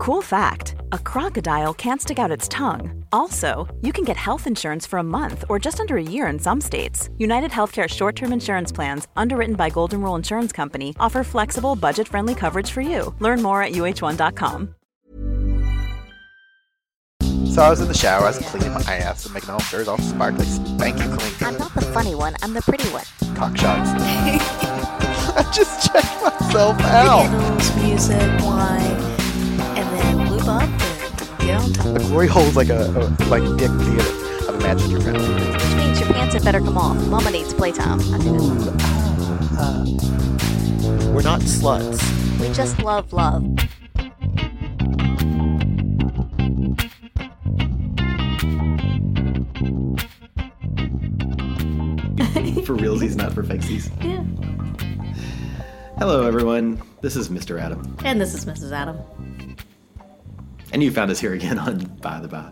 Cool fact a crocodile can't stick out its tongue. Also, you can get health insurance for a month or just under a year in some states. United Healthcare short term insurance plans, underwritten by Golden Rule Insurance Company, offer flexible, budget friendly coverage for you. Learn more at uhone.com. So I was in the shower, I was cleaning my ass and making all sure all sparkly, spanky clean. I'm not the funny one, I'm the pretty one. Cock shots. I just checked myself out. Candles, music, wine, and get on top. The glory hole's like a, a like dick theater. I've imagined your family. Which means your pants had better come off. Mama needs playtime. Uh, uh, we're not sluts. We just love love. for realsies, not for fakesies. Yeah. Hello, everyone. This is Mr. Adam, And this is Mrs. Adam. And you found us here again on By the By.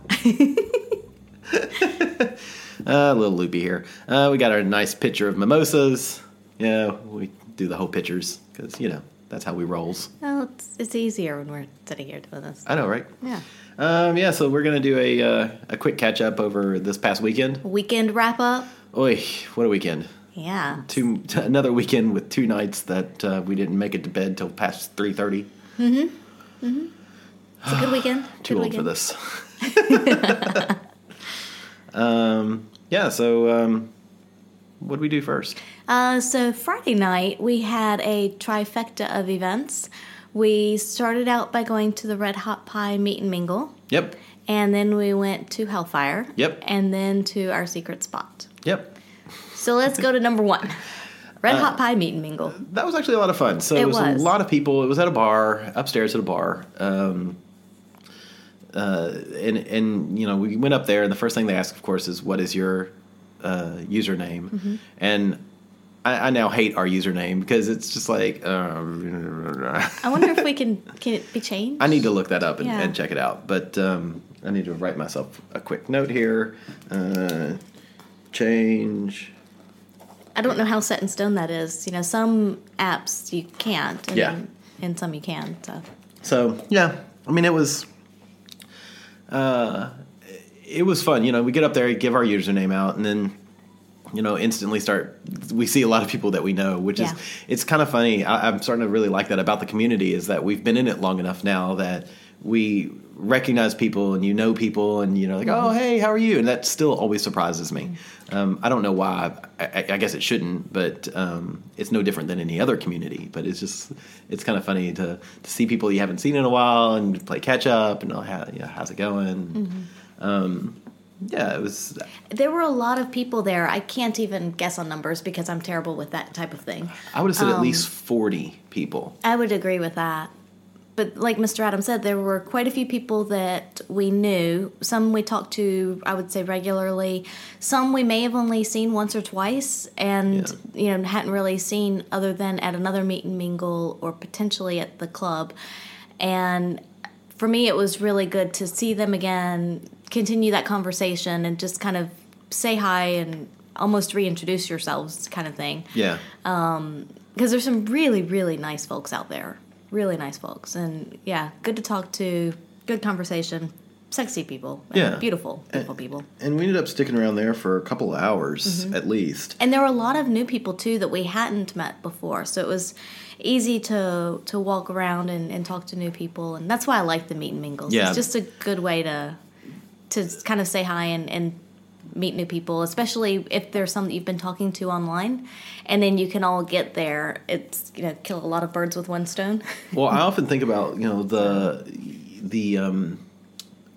uh, a little loopy here. Uh, we got our nice picture of mimosas. Yeah, we do the whole pictures because you know that's how we rolls. Well, it's, it's easier when we're sitting here doing this. I know, right? Yeah. Um, yeah, so we're gonna do a uh, a quick catch up over this past weekend. Weekend wrap up. Oi, what a weekend! Yeah. Two another weekend with two nights that uh, we didn't make it to bed till past three thirty. It's a good weekend. Too good old for this. um, yeah, so um, what did we do first? Uh, so Friday night we had a trifecta of events. We started out by going to the Red Hot Pie Meet and Mingle, Yep, and then we went to Hellfire. Yep. And then to our secret spot. yep. So let's go to number one. Red Hot Pie Meet and Mingle. That was actually a lot of fun. So it, It was, was. a lot of people. It was at a bar upstairs at a bar. Um, uh, and and you know we went up there, and the first thing they ask, of course, is what is your uh, username? Mm-hmm. And I, I now hate our username because it's just like um, I wonder if we can can it be changed? I need to look that up and, Yeah. and check it out. But um, I need to write myself a quick note here. Uh, change. I don't know how set in stone that is. You know, some apps you can't, and, Yeah. and some you can. So So yeah, I mean it was. Uh, it was fun. You know, we get up there, give our username out, and then you know instantly start. We see a lot of people that we know, which Yeah. is it's kind of funny. I, I'm starting to really like that about the community. Is that we've been in it long enough now that we recognize people and you know people and you know like oh hey how are you? And that still always surprises me. Um, i don't know why. I, I, I guess it shouldn't but um, it's no different than any other community. But it's just it's kind of funny to, to see people you haven't seen in a while and play catch up and oh, how, you know, how's it going. Um, yeah it was there were a lot of people there. I can't even guess on numbers because I'm terrible with that type of thing. i would have said at least 40 people. I would agree with that. But like Mr. Adam said, there were quite a few people that we knew. Some we talked to, I would say regularly. Some we may have only seen once or twice, and you know hadn't really seen other than at another meet and mingle or potentially at the club. And for me, it was really good to see them again, continue that conversation, and just kind of say hi and almost reintroduce yourselves, kind of thing yeah um, because there's some really really nice folks out there really nice folks. And yeah good to talk to good conversation sexy people Yeah. beautiful beautiful people and we ended up sticking around there for a couple of hours mm-hmm. at least. And there were a lot of new people too that we hadn't met before. So it was easy to to walk around and, and talk to new people. And that's why i like the meet and mingles Yeah. it's just a good way to to kind of say hi and, and meet new people especially if there's some that you've been talking to online and then you can all get there. It's you know kill a lot of birds with one stone. Well, I often think about you know the the um,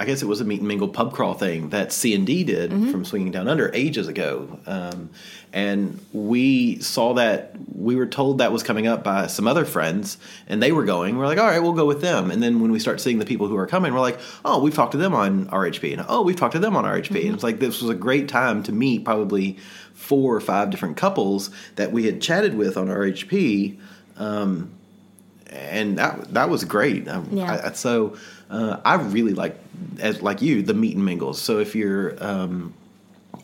I guess it was a meet and mingle pub crawl thing that C and D did from Swinging Down Under ages ago, um, and we saw that we were told that was coming up by some other friends, and they were going. We're like, all right, we'll go with them. And then when we start seeing the people who are coming, we're like, oh, we've talked to them on RHP, and oh, we've talked to them on RHP. And it's like this was a great time to meet probably four or five different couples that we had chatted with on RHP and that that was great. Um, Yeah. I, so uh, I really like as like you the meet and mingles. So if you're um,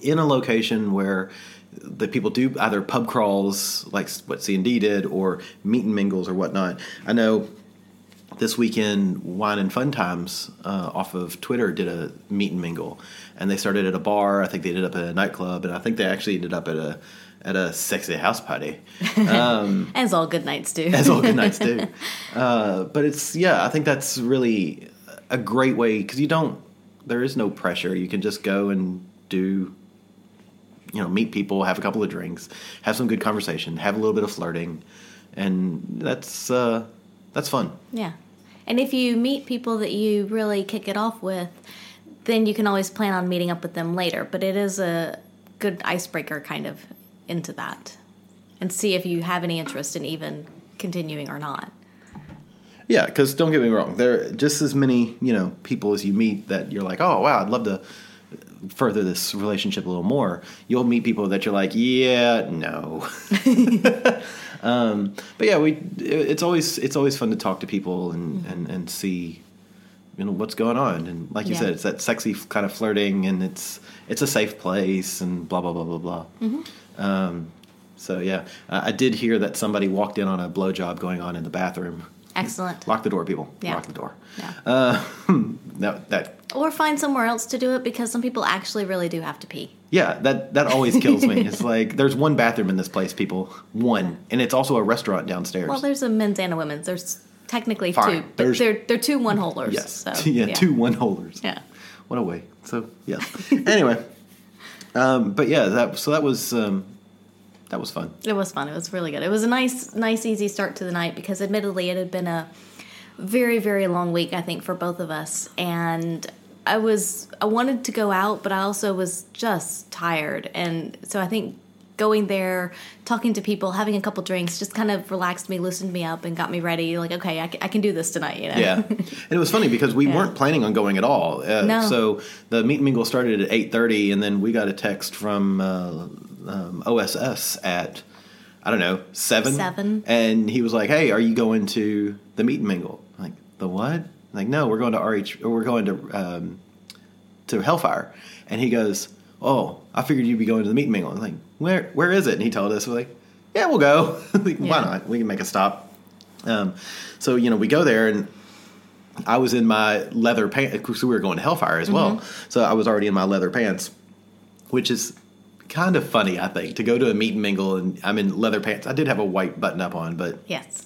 in a location where the people do either pub crawls like what C and D did or meet and mingles or whatnot, I know this weekend, Wine and Fun Times uh, off of Twitter did a meet and mingle, and they started at a bar. I think they ended up at a nightclub, and I think they actually ended up at a at a sexy house party, As all good nights do. as all good nights do. Uh, but it's yeah, I think that's really a great way because you don't. There is no pressure. You can just go and do. You know, meet people, have a couple of drinks, have some good conversation, have a little bit of flirting, and that's uh, that's fun. Yeah. And if you meet people that you really kick it off with, then you can always plan on meeting up with them later. But it is a good icebreaker kind of into that and see if you have any interest in even continuing or not. Yeah, because don't get me wrong, there are just as many you know people as you meet that you're like, oh wow, I'd love to further this relationship a little more. You'll meet people that you're like, yeah, no. um, but yeah, we it's always it's always fun to talk to people and and and see you know what's going on and like you Yeah. said it's that sexy kind of flirting and it's it's a safe place and blah blah blah blah blah um, so yeah uh, i did hear that somebody walked in on a blowjob going on in the bathroom Excellent. Lock the door, people. Yeah. Lock the door. Yeah. Uh, that, that Or find somewhere else to do it because some people actually really do have to pee. yeah, that that always kills me. It's like there's one bathroom in this place, people. One, and it's also a restaurant downstairs. Well, there's a men's and a women's. There's technically Fine. two, but There's- they're they're two one holders. yes, So, yeah, two one holders. Yeah. What a way. So yes. anyway, um, but yeah, that so that was um, that was fun. It was fun. It was really good. It was a nice, nice, easy start to the night because, admittedly, it had been a very, very long week. I think for both of us, and I was I wanted to go out, but I also was just tired, and so I think going there, talking to people, having a couple drinks, just kind of relaxed me, loosened me up, and got me ready. Like, okay, I, can do this tonight. You know? Yeah, and it was funny because we Yeah. weren't planning on going at all. Uh, No. So the meet and mingle started at eight thirty, and then we got a text from uh, um, OSS at I don't know seven. Seven. and he was like, "Hey, are you going to the meet and mingle?" I'm like the what? I'm like no, we're going to RH. Or we're going to um, to Hellfire, and he goes, "Oh, I figured you'd be going to the meet and mingle." I'm like, "Where where is it?" And he told us, "We're like, yeah, we'll go. like, Why not? We can make a stop." Um, so you know, we go there and I was in my leather pants because we were going to Hellfire as well. So I was already in my leather pants, which is kind of funny, I think, to go to a meet and mingle and I'm in leather pants. I did have a white button up on, but Yes.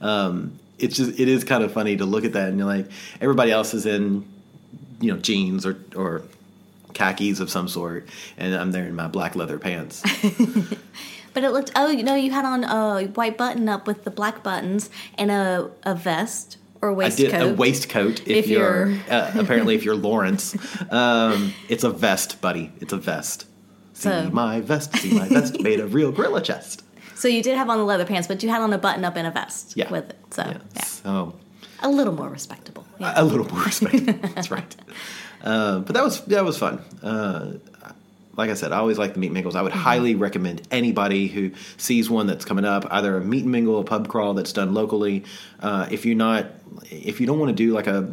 um, it's just it is kind of funny to look at that and you're like everybody else is in you know jeans or or khakis of some sort, and I'm there in my black leather pants. But it looked. Oh, you know, you had on a white button up with the black buttons and a a vest or I waistcoat. did a waistcoat. If, If you're, you're- uh, apparently if you're Lawrence, um, it's a vest, buddy. It's a vest. See So- my vest. See my vest made of real gorilla chest. So you did have on the leather pants, but you had on a button up and a vest Yeah. with it. So Yeah. yeah, So a little more respectable. Yeah. a little more respectable. That's right. Uh, but that was that was fun. Uh, like I said, I always like the meet and mingles. I would highly recommend anybody who sees one that's coming up, either a meet and mingle, a pub crawl that's done locally. Uh, if you're not, if you don't want to do like a,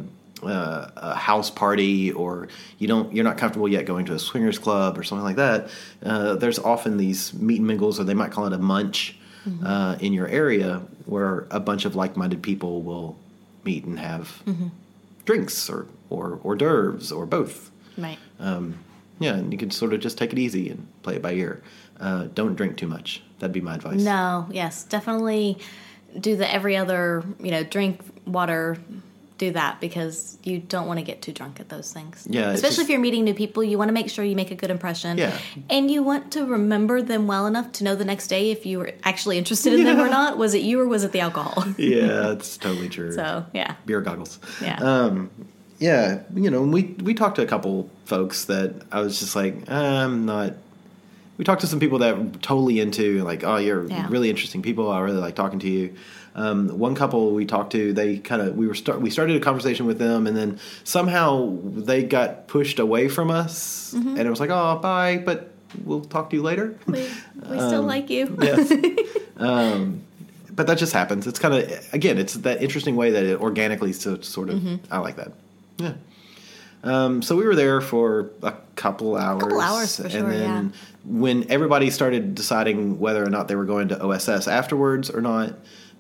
uh, a house party or you don't, you're not comfortable yet going to a swingers club or something like that. Uh, there's often these meet and mingles, or they might call it a munch, uh, in your area where a bunch of like-minded people will meet and have drinks or, or hors d'oeuvres or both. right. Yeah, and you can sort of just take it easy and play it by ear. Uh, don't drink too much. That'd be my advice. No, yes, definitely do the every other, you know, drink water, do that because you don't want to get too drunk at those things. Yeah, Especially just- if you're meeting new people, you want to make sure you make a good impression. Yeah. And you want to remember them well enough to know the next day if you were actually interested in them or not. Was it you or was it the alcohol? Yeah, that's totally true. So, yeah. Beer goggles. Yeah. Um, yeah, you know, we we talked to a couple folks that I was just like, I'm not. We talked to some people that were totally into like, oh, you're Yeah. really interesting people. I really like talking to you. Um, one couple we talked to, they kind of we were start we started a conversation with them, and then somehow they got pushed away from us, and it was like, oh, bye, but we'll talk to you later. we we still Um, like you. yes. um, but that just happens. It's kind of again, it's that interesting way that it organically so sort of. Mm-hmm. I like that. Yeah. Um, so we were there for a couple hours. couple hours, for and sure, then yeah. when everybody started deciding whether or not they were going to OSS afterwards or not,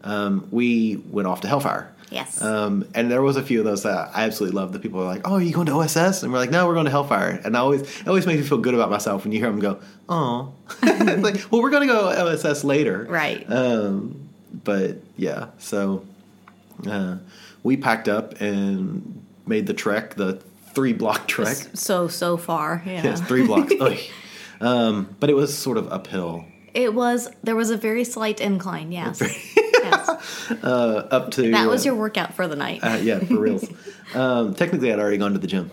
um, we went off to Hellfire. Yes. Um, and there was a few of those that I absolutely loved. The people were like, "Oh, are you going to OSS?" And we're like, "No, we're going to Hellfire." And I always, it always makes me feel good about myself when you hear them go, "Oh," like, well, we're going to go OSS later, Right. Um, but yeah, so uh, we packed up and made the trek, the three block trek. so so far. Yeah. Yes, three blocks. Um, but it was sort of uphill. It was there was a very slight incline. Yes. Yes. Uh, up to That was uh, your workout for the night. uh, yeah for reals. um, technically, I'd already gone to the gym.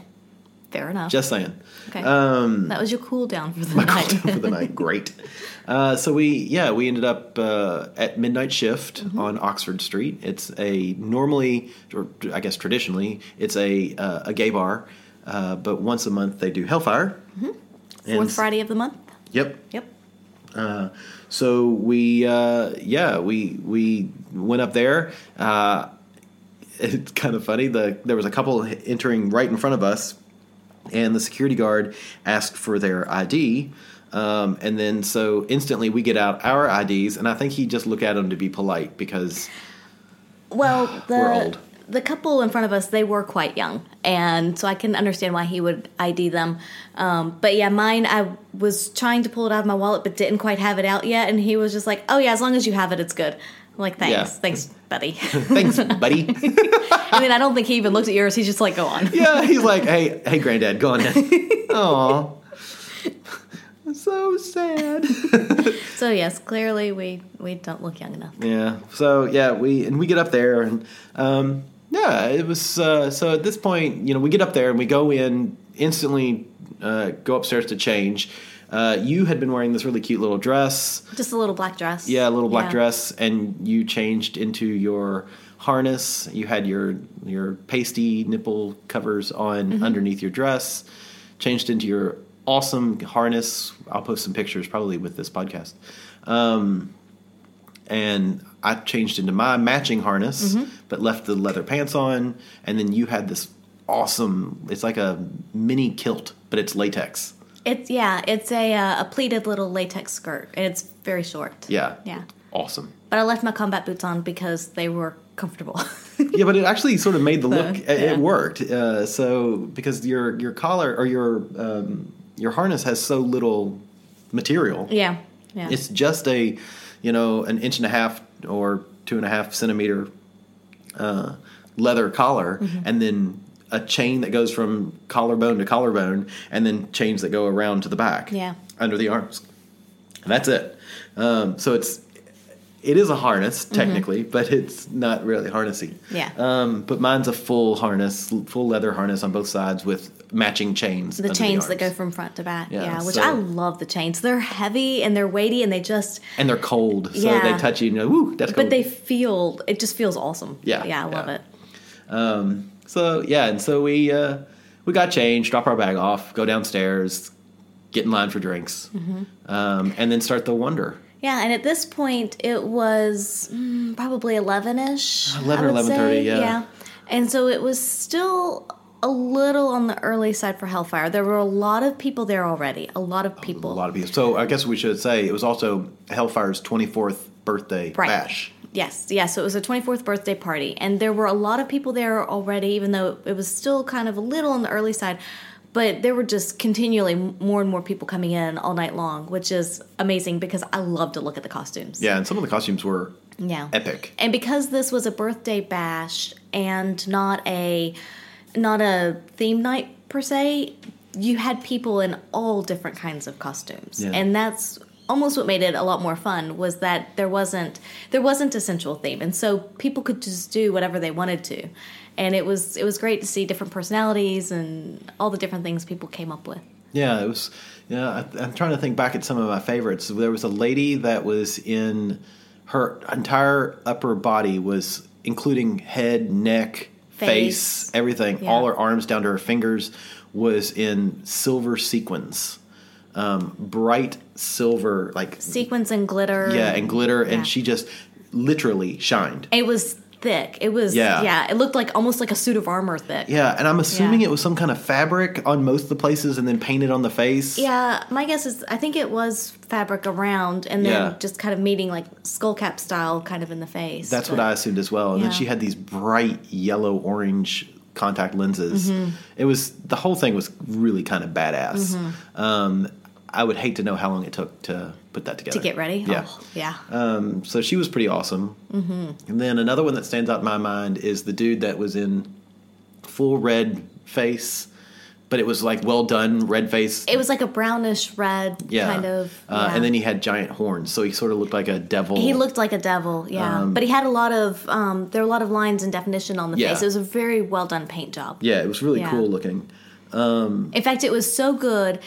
Fair enough. Just saying. okay. Um, that was your cool down for the night. Cool down for the night. Great. Uh, so we, yeah, we ended up uh, at midnight shift Mm-hmm. on Oxford Street. It's a normally, or I guess traditionally, it's a uh, a gay bar, uh, but once a month they do Hellfire. And Fourth Friday of the month. Yep. Yep. So we, uh, yeah, we we went up there. Uh, it's kind of funny. The there was a couple entering right in front of us, and the security guard asked for their ID. Um, and then so instantly we get out our IDs, and I think he just looked at them to be polite because Well, the We're old. The couple in front of us they were quite young, and so I can understand why he would ID them. Um, but yeah, mine I was trying to pull it out of my wallet, but didn't quite have it out yet, and he was just like, "Oh yeah, as long as you have it, it's good." I'm like, thanks, Yeah. thanks, buddy. thanks, buddy. I mean, I don't think he even looked at yours. He's just like, "Go on." yeah, he's like, hey, hey, granddad, go on. Aw. So sad. So yes, clearly we we don't look young enough. Yeah. So yeah, we and we get up there and um, yeah, it was uh, so at this point, you know, we get up there and we go in instantly, uh, go upstairs to change. Uh, you had been wearing this really cute little dress, Just a little black dress. yeah, a little black Yeah. dress, and you changed into your harness. You had your your pasty nipple covers on Mm-hmm. underneath your dress. Changed into your awesome harness. I'll post some pictures probably with this podcast. Um, and I changed into my matching harness, Mm-hmm. but left the leather pants on. And then you had this awesome. It's like a mini kilt, but it's latex. It's yeah, it's a uh, a pleated little latex skirt, and it's very short. Yeah, Yeah. awesome. But I left my combat boots on because they were comfortable. yeah, but it actually sort of made the look. It- yeah. It worked. Uh, so because your your collar or your um, your harness has so little material. yeah. Yeah. It's just a you know an inch and a half or two and a half centimeter uh, leather collar, Mm-hmm. and then a chain that goes from collarbone to collarbone, and then chains that go around to the back. Yeah. under the arms. And that's it. Um, so it's it is a harness technically, but it's not really harnessy. Mm-hmm. Yeah. Um, but mine's a full harness, full leather harness on both sides with matching chains. the chains that go from front to back. Yeah, Yeah, which so- I love the chains. They're heavy and they're weighty and they just and they're cold, so Yeah. they touch you and you're like, woo, that's cold. but they feel it just feels awesome. Yeah, Yeah, I love yeah. it. So yeah, and so we uh, we got changed, drop our bag off, go downstairs, get in line for drinks, Mm-hmm. um, and then start the wonder. Yeah, and at this point it was mm, probably eleven ish. 11 or 11:30, yeah. Yeah. And so it was still a little on the early side for Hellfire. There were a lot of people there already. A lot of people. A lot of people. So I guess we should say it was also Hellfire's 24th birthday Right. bash. Yes, yes. So it was a 24th birthday party, and there were a lot of people there already, even though it was still kind of a little on the early side. But there were just continually more and more people coming in all night long, which is amazing because I love to look at the costumes. Yeah, and some of the costumes were Yeah. epic. And because this was a birthday bash and not a not a theme night per se, you had people in all different kinds of costumes. Yeah. And that's almost what made it a lot more fun was that there wasn't there wasn't a central theme. And so people could just do whatever they wanted to. And it was it was great to see different personalities and all the different things people came up with. Yeah, it was. Yeah, I, I'm trying to think back at some of my favorites. There was a lady that was in her entire upper body was including head, neck, face, Face. everything. Yeah. All her arms down to her fingers was in silver sequins, um, bright silver, like Sequins and glitter. yeah, and glitter, Yeah. and she just literally shined. It was thick. It was Yeah. yeah. It looked like almost like a suit of armor thick. Yeah, and I'm assuming Yeah. it was some kind of fabric on most of the places and then painted on the face. Yeah, my guess is I think it was fabric around and then Yeah. just kind of meeting like skull cap style kind of in the face. That's what I assumed as well. And then she had these bright yellow orange contact lenses. Mm-hmm. It was the whole thing was really kind of badass. Mm-hmm. Um, I would hate to know how long it took to put that together to get ready. Yeah. Oh, yeah. Um, so she was pretty awesome. Mm-hmm. And then another one that stands out in my mind is the dude that was in full red face, but it was like well done red face. it was like a brownish red yeah. kind of. Uh, yeah. And then he had giant horns, so he sort of looked like a devil. He looked like a devil, yeah. but he had a lot of um, there were a lot of lines and definition on the Yeah. face. It was a very well done paint job. Yeah, it was really cool looking. In fact, it was so good.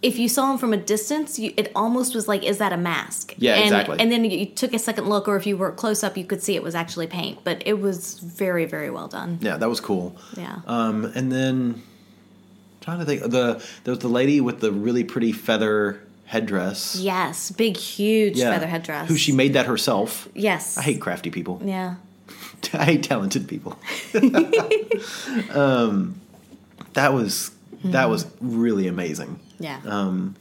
If you saw him from a distance, you, it almost was like, is that a mask? Yeah, and, exactly. And then you, took a second look, or if you were close up, you could see it was actually paint. But it was very, very well done. Yeah, that was cool. Yeah. Um, and then trying to think the there was the lady with the really pretty feather headdress. yes, big, huge Yeah. feather headdress. Who she made that herself. Yes. I hate crafty people. Yeah. I hate talented people. um, that was that was really amazing. Yeah. Um,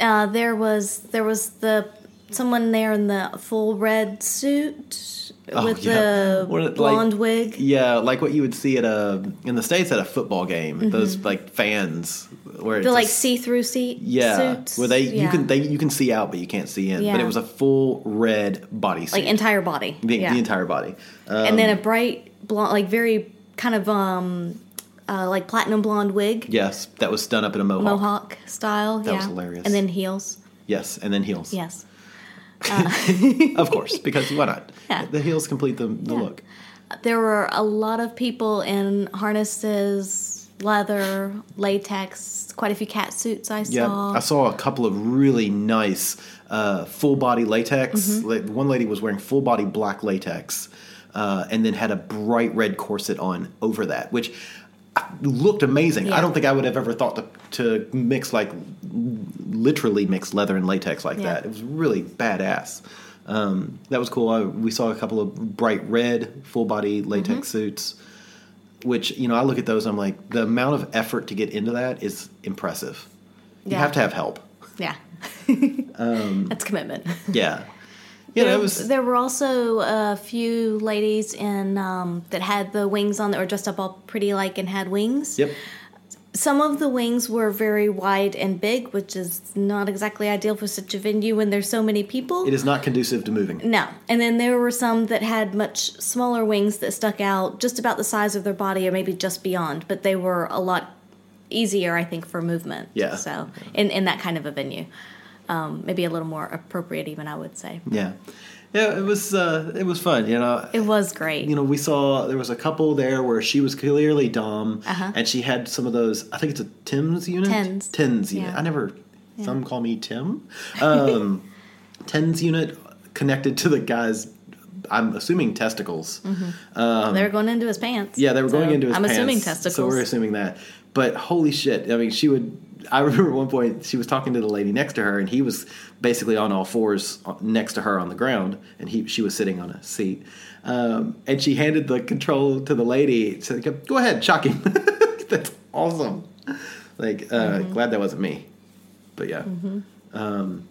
uh, there was there was the someone there in the full red suit Oh, with yeah. the What, like- blonde wig. yeah, like what you would see at a in the states at a football game. Those like fans where it's Mm-hmm. The like see through seat yeah, suits. where they you can they you can see out but you can't see in. But it was a full red bodysuit. like entire body. the, yeah. the entire body. Uh, and then a bright blonde, like very kind of um, uh, like platinum blonde wig, yes, that was done up in a mohawk. mohawk style. That yeah. was hilarious. And then heels. Yes, and then heels. Yes. of course, because why not? Yeah. The heels complete the, the Yeah. look. There were a lot of people in harnesses, leather, latex, quite a few cat suits I Yeah, saw. I saw a couple of really nice uh, full body latex. Mm-hmm. One lady was wearing full body black latex, uh, and then had a bright red corset on over that, which looked amazing. I don't think I would have ever thought to, to mix like literally mix leather and latex like Yeah. that. It was really badass. Um, that was cool. I, we saw a couple of bright red full body latex Mm-hmm. suits, which you know I look at those. I'm like the amount of effort to get into that is impressive. You have to have help. yeah. Um, That's commitment. Yeah, yeah. there, was there were also a few ladies in um, that had the wings on that were dressed up all pretty like and had wings. yep. Some of the wings were very wide and big, which is not exactly ideal for such a venue when there's so many people. It is not conducive to moving. No. And then there were some that had much smaller wings that stuck out just about the size of their body or maybe just beyond, but they were a lot easier, I think, for movement. Yeah. So, in, in that kind of a venue. Um, maybe a little more appropriate, even, I would say. Yeah, yeah. It was uh, it was fun. You know, It was great. you know, we saw there was a couple there where she was clearly Dom, Uh-huh. and she had some of those. I think it's a Tim's unit. Tens. Tens unit. Yeah. I never. Some call me Tim. Um, tens unit connected to the guy's. I'm assuming testicles. they were going into his pants. Um, Yeah, they were going into his pants. I'm pants. assuming testicles. So we're assuming that. But holy shit! I mean, she would. I remember at one point she was talking to the lady next to her, and he was basically on all fours uh, next to her on the ground, and he she was sitting on a seat. Um, and she handed the control to the lady. Said, "Go ahead, shock him." That's awesome. Like, uh, Mm-hmm. glad that wasn't me. But yeah. Um,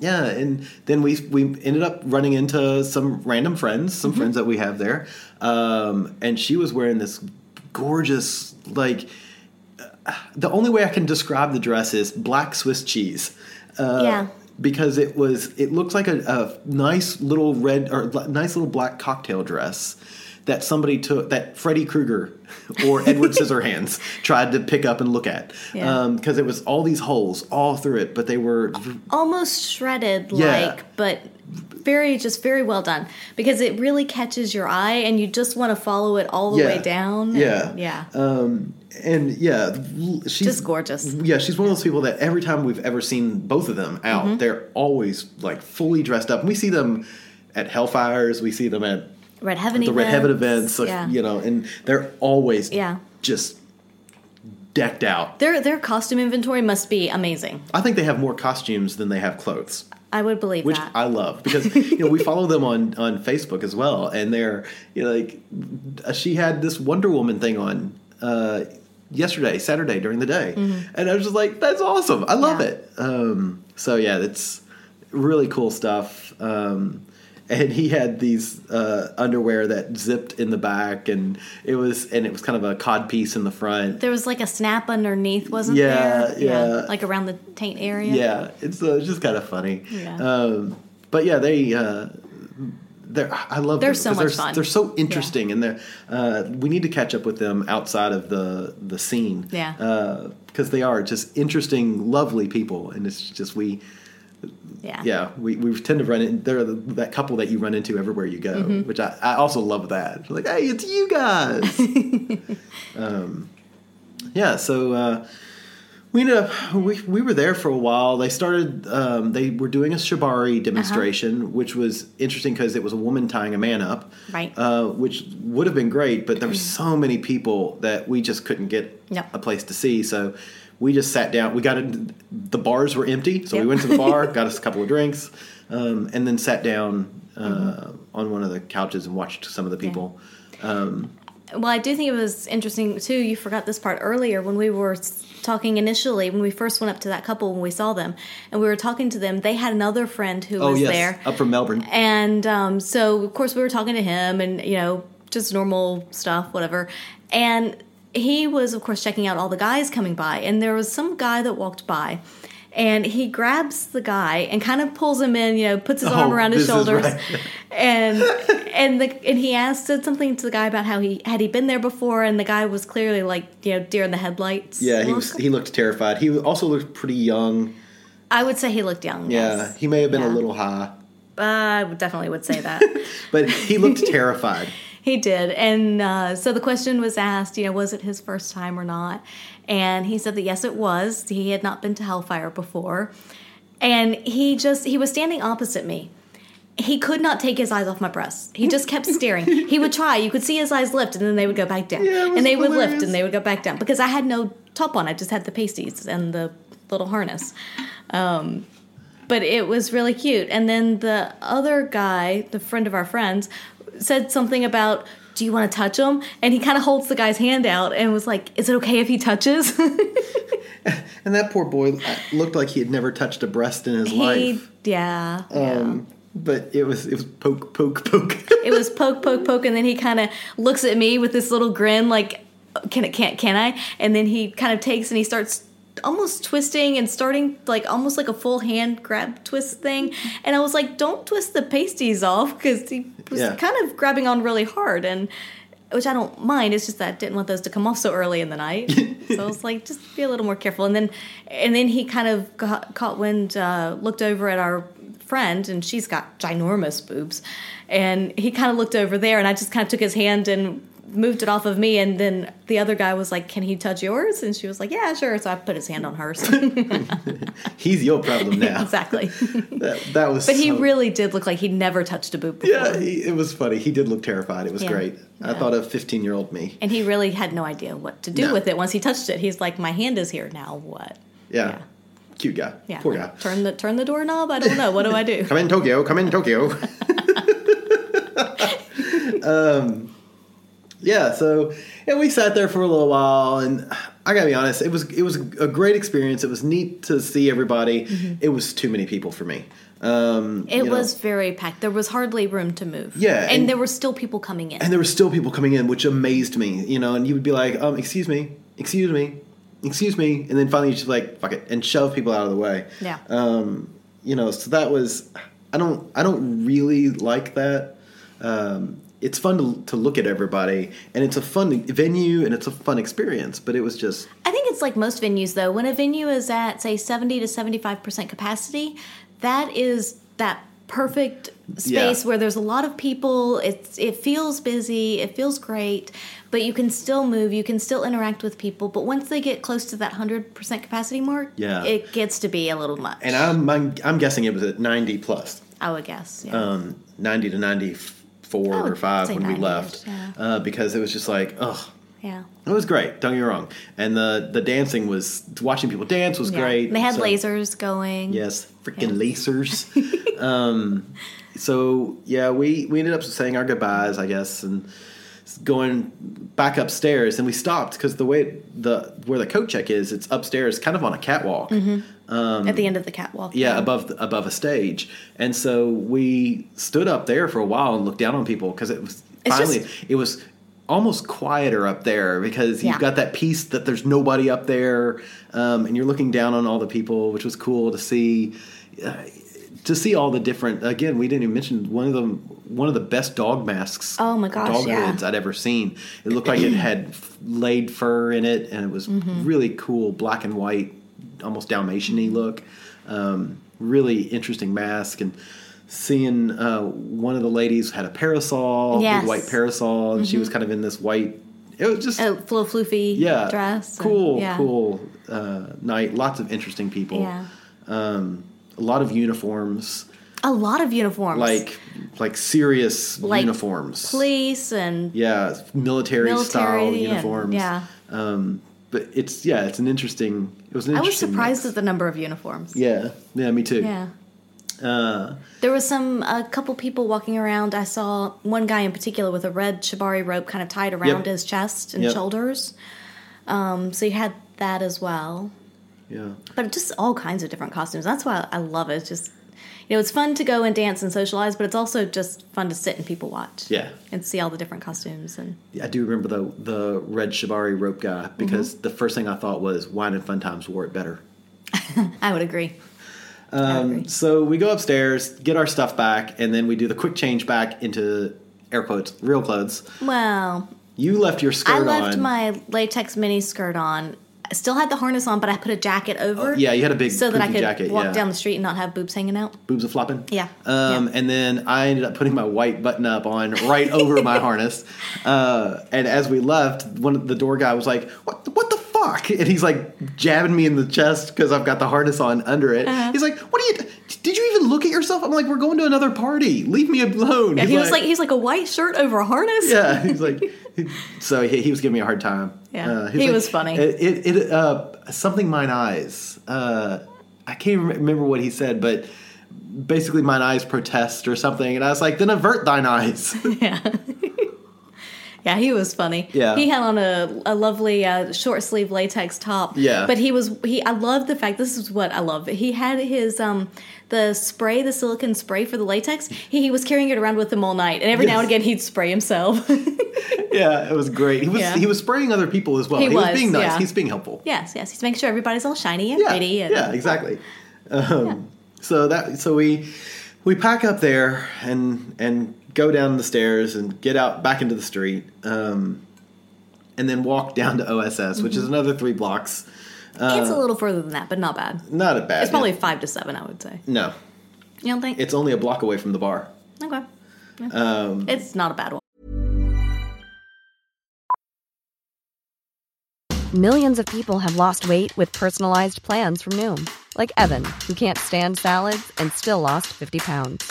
yeah, and then we we ended up running into some random friends, some Mm-hmm. friends that we have there, um, and she was wearing this gorgeous like. The only way I can describe the dress is black Swiss cheese. Uh, Yeah. Because it was, it looked like a, a nice little red or nice little black cocktail dress that somebody took, that Freddy Krueger or Edward Scissorhands tried to pick up and look at. Yeah. Because it was all these holes all through it, but they were almost shredded Yeah. like but very just very well done because it really catches your eye and you just want to follow it all the Yeah. way down Yeah. and- yeah Um, and yeah, she's Just gorgeous. Yeah, she's one of those people that every time we've ever seen both of them out, Mm-hmm. they're always like fully dressed up. And we see them at Hellfires, we see them at red heaven the events. Red Heaven events, like, yeah you know, and they're always Yeah. just decked out. their their costume inventory must be amazing I think they have more costumes than they have clothes. I would believe which that. I love because you know we follow them on on Facebook as well, and they're you know like she had this Wonder Woman thing on uh, yesterday, Saturday during the day, and I was just like, that's awesome. I love Mm-hmm. Yeah. it. Um, so yeah, it's really cool stuff. Um, and he had these uh, underwear that zipped in the back, and it was and it was kind of a cod piece in the front. there was like a snap underneath, wasn't Yeah, there? yeah. Like around the taint area. Yeah, it's, uh, it's just kind of funny. Yeah. Um, but yeah, they uh, they're I love They're them so much they're, fun. They're so interesting, and they're uh, we need to catch up with them outside of the the scene. Yeah. because they are just interesting, lovely people, and it's just we. Yeah. Yeah, we, we tend to run in. They're the, that couple that you run into everywhere you go, Mm-hmm. which I, I also love that. Like, hey, it's you guys. um, yeah, so uh, we ended up we, we were there for a while. They started um, they were doing a shibari demonstration, which was interesting because it was a woman tying a man up, Right. Uh, which would have been great, but there were so many people that we just couldn't get Yep. a place to see. So we just sat down. We got in, the bars were empty, so we went to the bar, got us a couple of drinks, um, and then sat down uh, Mm-hmm. on one of the couches and watched some of the people. Well, I do think it was interesting too. You forgot this part earlier when we were talking initially when we first went up to that couple when we saw them and we were talking to them. They had another friend who Oh was yes, there, up from Melbourne. and um, so of course we were talking to him and you know just normal stuff, whatever. And he was of course checking out all the guys coming by, and there was some guy that walked by. And he grabs the guy and kind of pulls him in, you know, puts his arm Oh, around his shoulders, right. and and the and he asked said something to the guy about how he had he been there before, and the guy was clearly like you know deer in the headlights. Yeah, he was. He looked terrified. He also looked pretty young. I would say he looked young. Yeah, yes. he may have been a little high, Uh, I definitely would say that. but he looked terrified. He did. And uh, so the question was asked, you know, was it his first time or not? And he said that yes, it was. He had not been to Hellfire before. And he just, he was standing opposite me. He could not take his eyes off my breasts. He just kept staring. he would try. You could see his eyes lift and then they would go back down. Yeah, and they would lift and they would go back down because I had no top on. I just had the pasties and the little harness. Um, but it was really cute. And then the other guy, the friend of our friends, said something about, "Do you want to touch him?" And he kind of holds the guy's hand out and was like, "Is it okay if he touches?" And that poor boy uh, looked like he had never touched a breast in his he, life. yeah, yeah. Um, but it was it was poke poke poke. It was poke, poke, poke, and then he kind of looks at me with this little grin, like, "Can it? Can't? Can I?" And then he kind of takes and he starts almost twisting and starting like almost like a full hand grab twist thing. And I was like, "Don't twist the pasties off," because he was Yeah. kind of grabbing on really hard and. Which I don't mind. It's just that I didn't want those to come off so early in the night. so I was like, just be a little more careful. And then, and then he kind of got, caught wind, uh, looked over at our friend, and she's got ginormous boobs. And he kind of looked over there, and I just kind of took his hand and moved it off of me. And then the other guy was like, "Can he touch yours?" And she was like, "Yeah, sure." So I put his hand on hers. He's your problem now. exactly. That, that was. But he really did look like he'd never touched a boob before. Yeah, he, it was funny. He did look terrified. It was Yeah. great. I thought of fifteen year old me. And he really had no idea what to do No. with it once he touched it. He's like, "My hand is here now. What?" Yeah. Yeah. cute guy. Yeah. poor guy. Turn the turn the doorknob. I don't know. What do I do? Come in Tokyo. Come in Tokyo. um, yeah. So and we sat there for a little while, and I gotta be honest, it was it was a great experience. It was neat to see everybody. It was too many people for me. Um, Mm-hmm. It you know, was very packed. There was hardly room to move. Yeah, and, and- there were still people coming in. and there were still people coming in, which amazed me. You know, and you would be like, um, "Excuse me, excuse me, excuse me," and then finally you just like, "Fuck it," and shove people out of the way. yeah. um, you know so that was i don't i don't really like that um, it's fun to, to look at everybody and it's a fun venue and it's a fun experience but it was just I think it's like most venues though. When a venue is at say 70 to 75% capacity, that is that perfect space Yeah. where there's a lot of people. It's it feels busy, it feels great, but you can still move, you can still interact with people, but once they get close to that 100% capacity mark, Yeah. it gets to be a little much. and i'm i'm, I'm guessing it was at 90 plus I would guess. Yeah. um, 90 to 94 I would or 5 when we left yeah. uh, because it was just like oh Yeah. It was great. Don't get me wrong. And the the dancing was watching people dance was Yeah. great. They had So- lasers going. Yes, freaking lasers. um, so yeah, we we ended up saying our goodbyes, I guess, and going back upstairs. And we stopped because the way the where the coat check is, it's upstairs, kind of on a catwalk. At the end of the catwalk. Um, Yeah, above the, above a stage, and so we stood up there for a while and looked down on people because it was It's finally just- it was almost quieter up there because you've Yeah. got that piece that there's nobody up there, um, and you're looking down on all the people, which was cool to see. Uh, to see all the different again, we didn't even mention one of them. One of the best dog masks. Oh my gosh, dog yeah. hoods I'd ever seen. It looked like it had f- laid fur in it, and it was Mm-hmm. really cool, black and white, almost Dalmatian-y look. Um, really interesting mask, and seeing uh, one of the ladies had a parasol, Yes. Mm-hmm. big white parasol, and she was kind of in this white. It was just A little floofy yeah, dress. and- cool, yeah. cool uh, night. Lots of interesting people. Yeah. Um, a lot of uniforms, A lot of uniforms. like like serious Like uniforms. police and Yeah, military, style Military and- uniforms. yeah. Um, but it's yeah, it's an interesting. It was an I was surprised mix. at the number of uniforms. Yeah, yeah, me too. Yeah. Uh, There was some a couple people walking around. I saw one guy in particular with a red shibari rope kind of tied around Yep. his chest and Yep. shoulders. Um, so you had that as well. yeah, But just all kinds of different costumes. That's why I love it. It's just you know, it's fun to go and dance and socialize, but it's also just fun to sit and people watch. Yeah. And see all the different costumes and I do remember the the red shibari rope guy because Mm-hmm. the first thing I thought was Wine and Fun Times wore it better. I would agree. Um, so we go upstairs, get our stuff back, and then we do the quick change back into air quotes real clothes. Well, You left your skirt on. I left on. my latex mini skirt on. I still had the harness on, but I put a jacket over. Oh, yeah, you had a big so that I could jacket, walk yeah. down the street and not have boobs hanging out. boobs are flopping. Yeah. Um, Yeah. And then I ended up putting my white button up on right over my harness. Uh, and as we left, one of the door guy was like, "What? What the fuck?" And he's like jabbing me in the chest because I've got the harness on under it. Uh-huh. He's like, "What are you? Did you even look at yourself?" I'm like, "We're going to another party. Leave me alone." Yeah, He's he was like he's like a white shirt over a harness. yeah, he's like, so he, he was giving me a hard time. Yeah, Uh, he like, was funny. It, it, it uh, something mine eyes. Uh, I can't remember what he said, but basically mine eyes protest or something, and I was like, then avert thine eyes. Yeah, he was funny. Yeah. he had on a, a lovely uh, short sleeve latex top. Yeah. but he was he. I love the fact. This is what I love. He had his um the spray, the silicone spray for the latex. He, he was carrying it around with him all night, and every now and again he'd spray himself. yeah, it was great. He was Yeah. he was spraying other people as well. He He, was, was, being nice. yeah. He's being helpful. yes, yes, he's making sure everybody's all shiny and yeah, pretty. And, yeah, exactly. Um, So that so we we pack up there and and go down the stairs and get out back into the street, um, and then walk down to OSS, which is Mm-hmm. another three blocks. it's a little further than that, but not bad. Not a bad. It's probably yeah. five to seven, I would say. no. You don't think? It's only a block away from the bar. okay. Yeah. Um, It's not a bad one. Millions of people have lost weight with personalized plans from Noom, like Evan, who can't stand salads and still lost 50 pounds.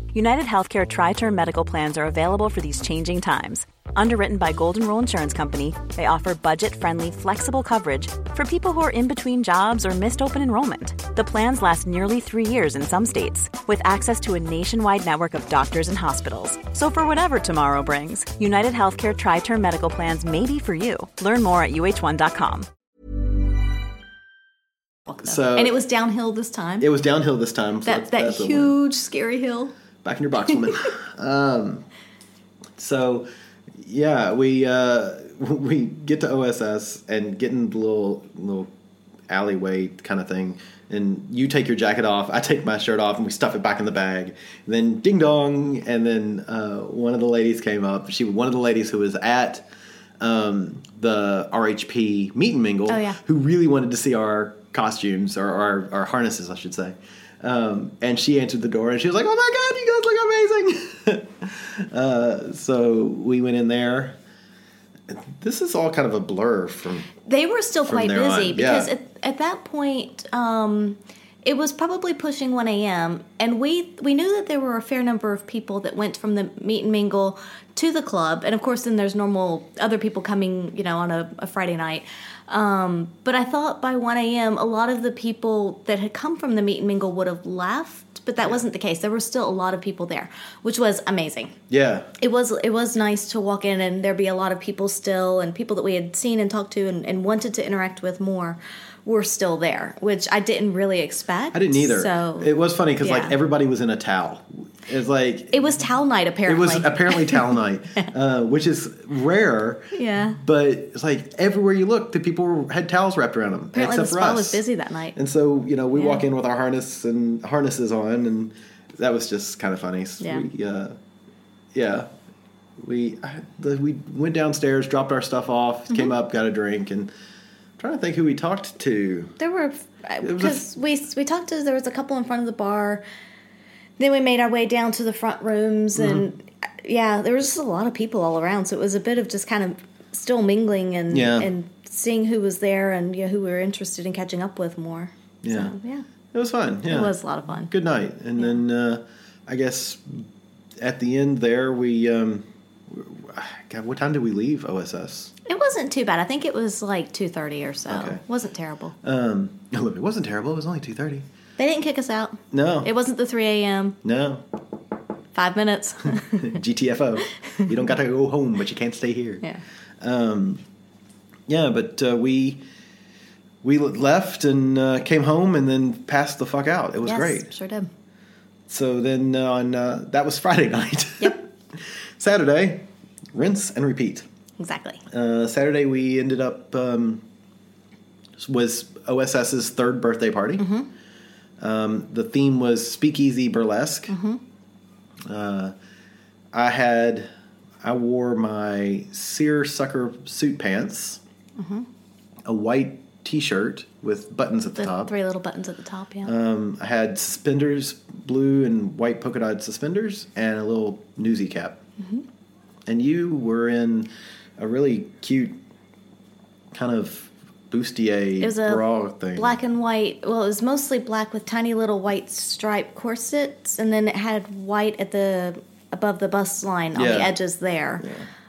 United Healthcare TriTerm Medical Plans are available for these changing times. Underwritten by Golden Rule Insurance Company, they offer budget friendly, flexible coverage for people who are in between jobs or missed open enrollment. The plans last nearly three years in some states, with access to a nationwide network of doctors and hospitals. So, for whatever tomorrow brings, United Healthcare TriTerm Medical Plans may be for you. Learn more at uhone.com. so and it was downhill this time. it was downhill this time. So that that's- that that's a win. huge scary hill. Back in your box, woman. um, so yeah, we uh, we get to OSS and get in the little little alleyway kind of thing. And you take your jacket off, I take my shirt off, and we stuff it back in the bag. And then ding dong, and then uh, one of the ladies came up. She one of the ladies who was at um, the RHP meet and mingle, Oh, yeah. who really wanted to see our costumes or our, our harnesses, I should say. Um, and she answered the door and she was like, "Oh my god, you guys look amazing!" uh, so we went in there. This is all kind of a blur from They were still quite busy on, because yeah. at, at that point, um, it was probably pushing 1 a.m. and we we knew that there were a fair number of people that went from the meet and mingle to the club, and of course, then there's normal other people coming, you know, on a, a Friday night. Um, but I thought by 1 a.m. a lot of the people that had come from the meet and mingle would have left, but that wasn't the case. There were still a lot of people there, which was amazing yeah. it was it was nice to walk in and there be a lot of people still and people that we had seen and talked to and, and wanted to interact with more were still there which i didn't really expect I didn't either. so it was funny because yeah. like everybody was in a towel. It's like it was towel night apparently. It was apparently towel night, uh, which is rare. Yeah. But it's like everywhere you look, the people had towels wrapped around them. apparently the except for spa us. was busy that night And so you know we Yeah. walk in with our harness and harnesses on, and that was just kind of funny. So Yeah. We, uh, yeah. We the, we went downstairs, dropped our stuff off, Mm-hmm. came up, got a drink, and trying to think who we talked to. there were a because we we talked to there was a couple in front of the bar then we made our way down to the front rooms Mm-hmm. and yeah there was just a lot of people all around so it was a bit of just kind of still mingling and Yeah. and seeing who was there and you know, who we were interested in catching up with more Yeah. so, yeah It was fun. Yeah. it was a lot of fun good night. And then uh, I guess at the end there, we. Um, God, what time did we leave OSS? It wasn't too bad i think it was like 2.30 or so Okay. wasn't terrible Um, no, it wasn't terrible. It was only two thirty. they didn't kick us out No, it wasn't the 3 a.m no. five minutes GTFO. you don't got to go home, but you can't stay here. yeah Um, Yeah, but uh, we we left and uh, came home and then passed the fuck out. It was yes, great. sure did So then on uh, that was Friday night. yep Saturday, rinse and repeat. Exactly Uh, Saturday we ended up um, was OSS's third birthday party. Um, the theme was Speakeasy Burlesque. Uh, I had I wore my seersucker suit pants, a white T-shirt with buttons at the, the top. three little buttons at the top yeah Um, I had suspenders, blue and white polka dot suspenders, and a little newsy cap. And you were in a really cute kind of bustier It was a bra thing. black and white. Well, it was mostly black with tiny little white stripe corsets, and then it had white at the above the bust line on Yeah. the edges there.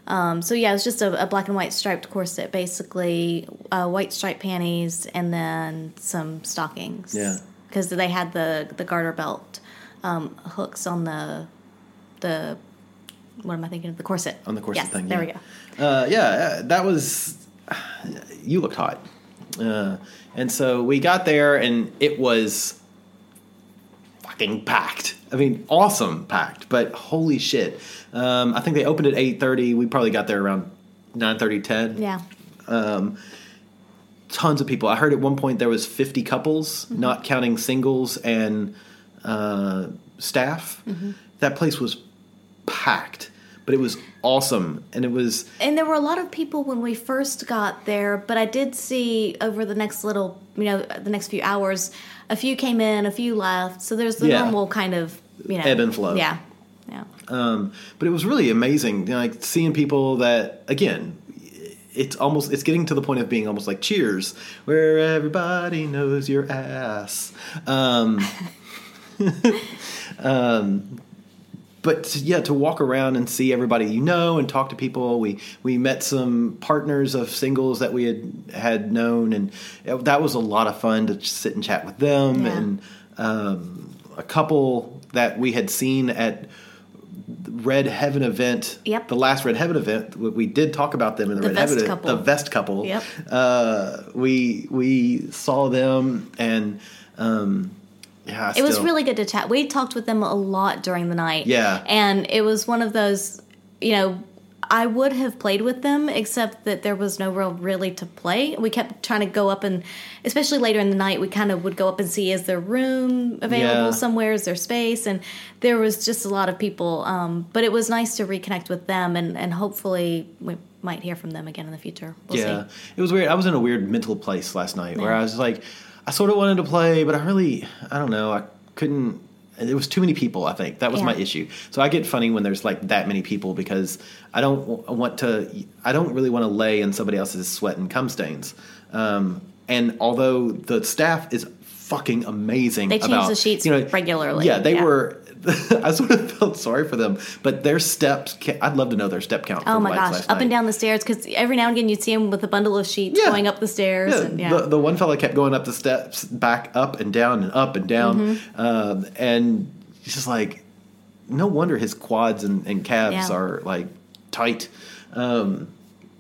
Um, so yeah, it was just a, a black and white striped corset, basically uh, white striped panties, and then some stockings. Yeah. because they had the the garter belt um, hooks on the the what am I thinking of the corset On the corset yes, thing, There yeah. we go. Uh, yeah, uh, that was. You looked hot, uh, and so we got there, and it was fucking packed. I mean, awesome packed, but holy shit! Um, I think they opened at eight thirty. We probably got there around 9.30, 10. Yeah. Tons of people. I heard at one point there was fifty couples, Mm-hmm. not counting singles and uh, staff. Mm-hmm. That place was packed, but it was awesome, and it was And there were a lot of people when we first got there, but I did see over the next little, you know, the next few hours, a few came in, a few left. So there's the Yeah. normal kind of, you know, Ebb and flow. Yeah, yeah. Um, but it was really amazing, you know, like seeing people that again. It's almost it's getting to the point of being almost like Cheers, where everybody knows your ass. Um, um, but yeah, to walk around and see everybody you know and talk to people. We we met some partners of singles that we had had known, and it- that was a lot of fun to sit and chat with them. Yeah. And um, a couple that we had seen at Red Heaven event. Yep. The last Red Heaven event, we- we did talk about them in the, The Red Heaven. couple. The vest couple. Yep. Uh, we we saw them and um, yeah. It was really good to chat. We talked with them a lot during the night. Yeah. And it was one of those, you know, I would have played with them, except that there was no real really to play. We kept trying to go up and, especially later in the night, we kind of would go up and see is there room available Yeah. somewhere, is there space, and there was just a lot of people. Um, but it was nice to reconnect with them, and and hopefully we might hear from them again in the future. We'll yeah, see. it was weird. I was in a weird mental place last night where I was like, I sort of wanted to play, but I really, I don't know, I couldn't. There was too many people. I think that was my issue. So I get funny when there's like that many people because I don't want to. I don't really want to lay in somebody else's sweat and cum stains. Um, and although the staff is fucking amazing, They change about, the sheets you know, regularly, Yeah, they yeah. were. I sort of felt sorry for them, but their steps. I'd love to know their step count. Oh my gosh, up and down the stairs because every now and again you'd see him with a bundle of sheets Yeah. going up the stairs. Yeah, and, yeah. The, the one fella kept going up the steps, back up and down and up and down, Mm-hmm. um, and he's just like, no wonder his quads and, and calves Yeah. are like tight. Um,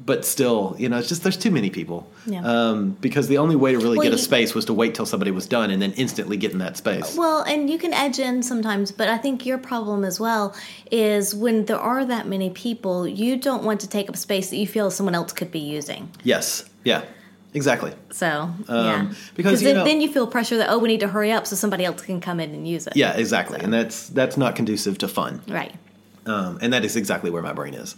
but still, you know, it's just there's too many people. Yeah. Um, because the only way to really Well, get a space was to wait till somebody was done and then instantly get in that space. Well, and you can edge in sometimes, but I think your problem as well is when there are that many people, you don't want to take up space that you feel someone else could be using. yes. Yeah. Exactly. So, yeah. Um, because, you then, know- then you feel pressure that, oh, we need to hurry up so somebody else can come in and use it. Yeah. Exactly. And that's that's not conducive to fun. Right. um, and that is exactly where my brain is.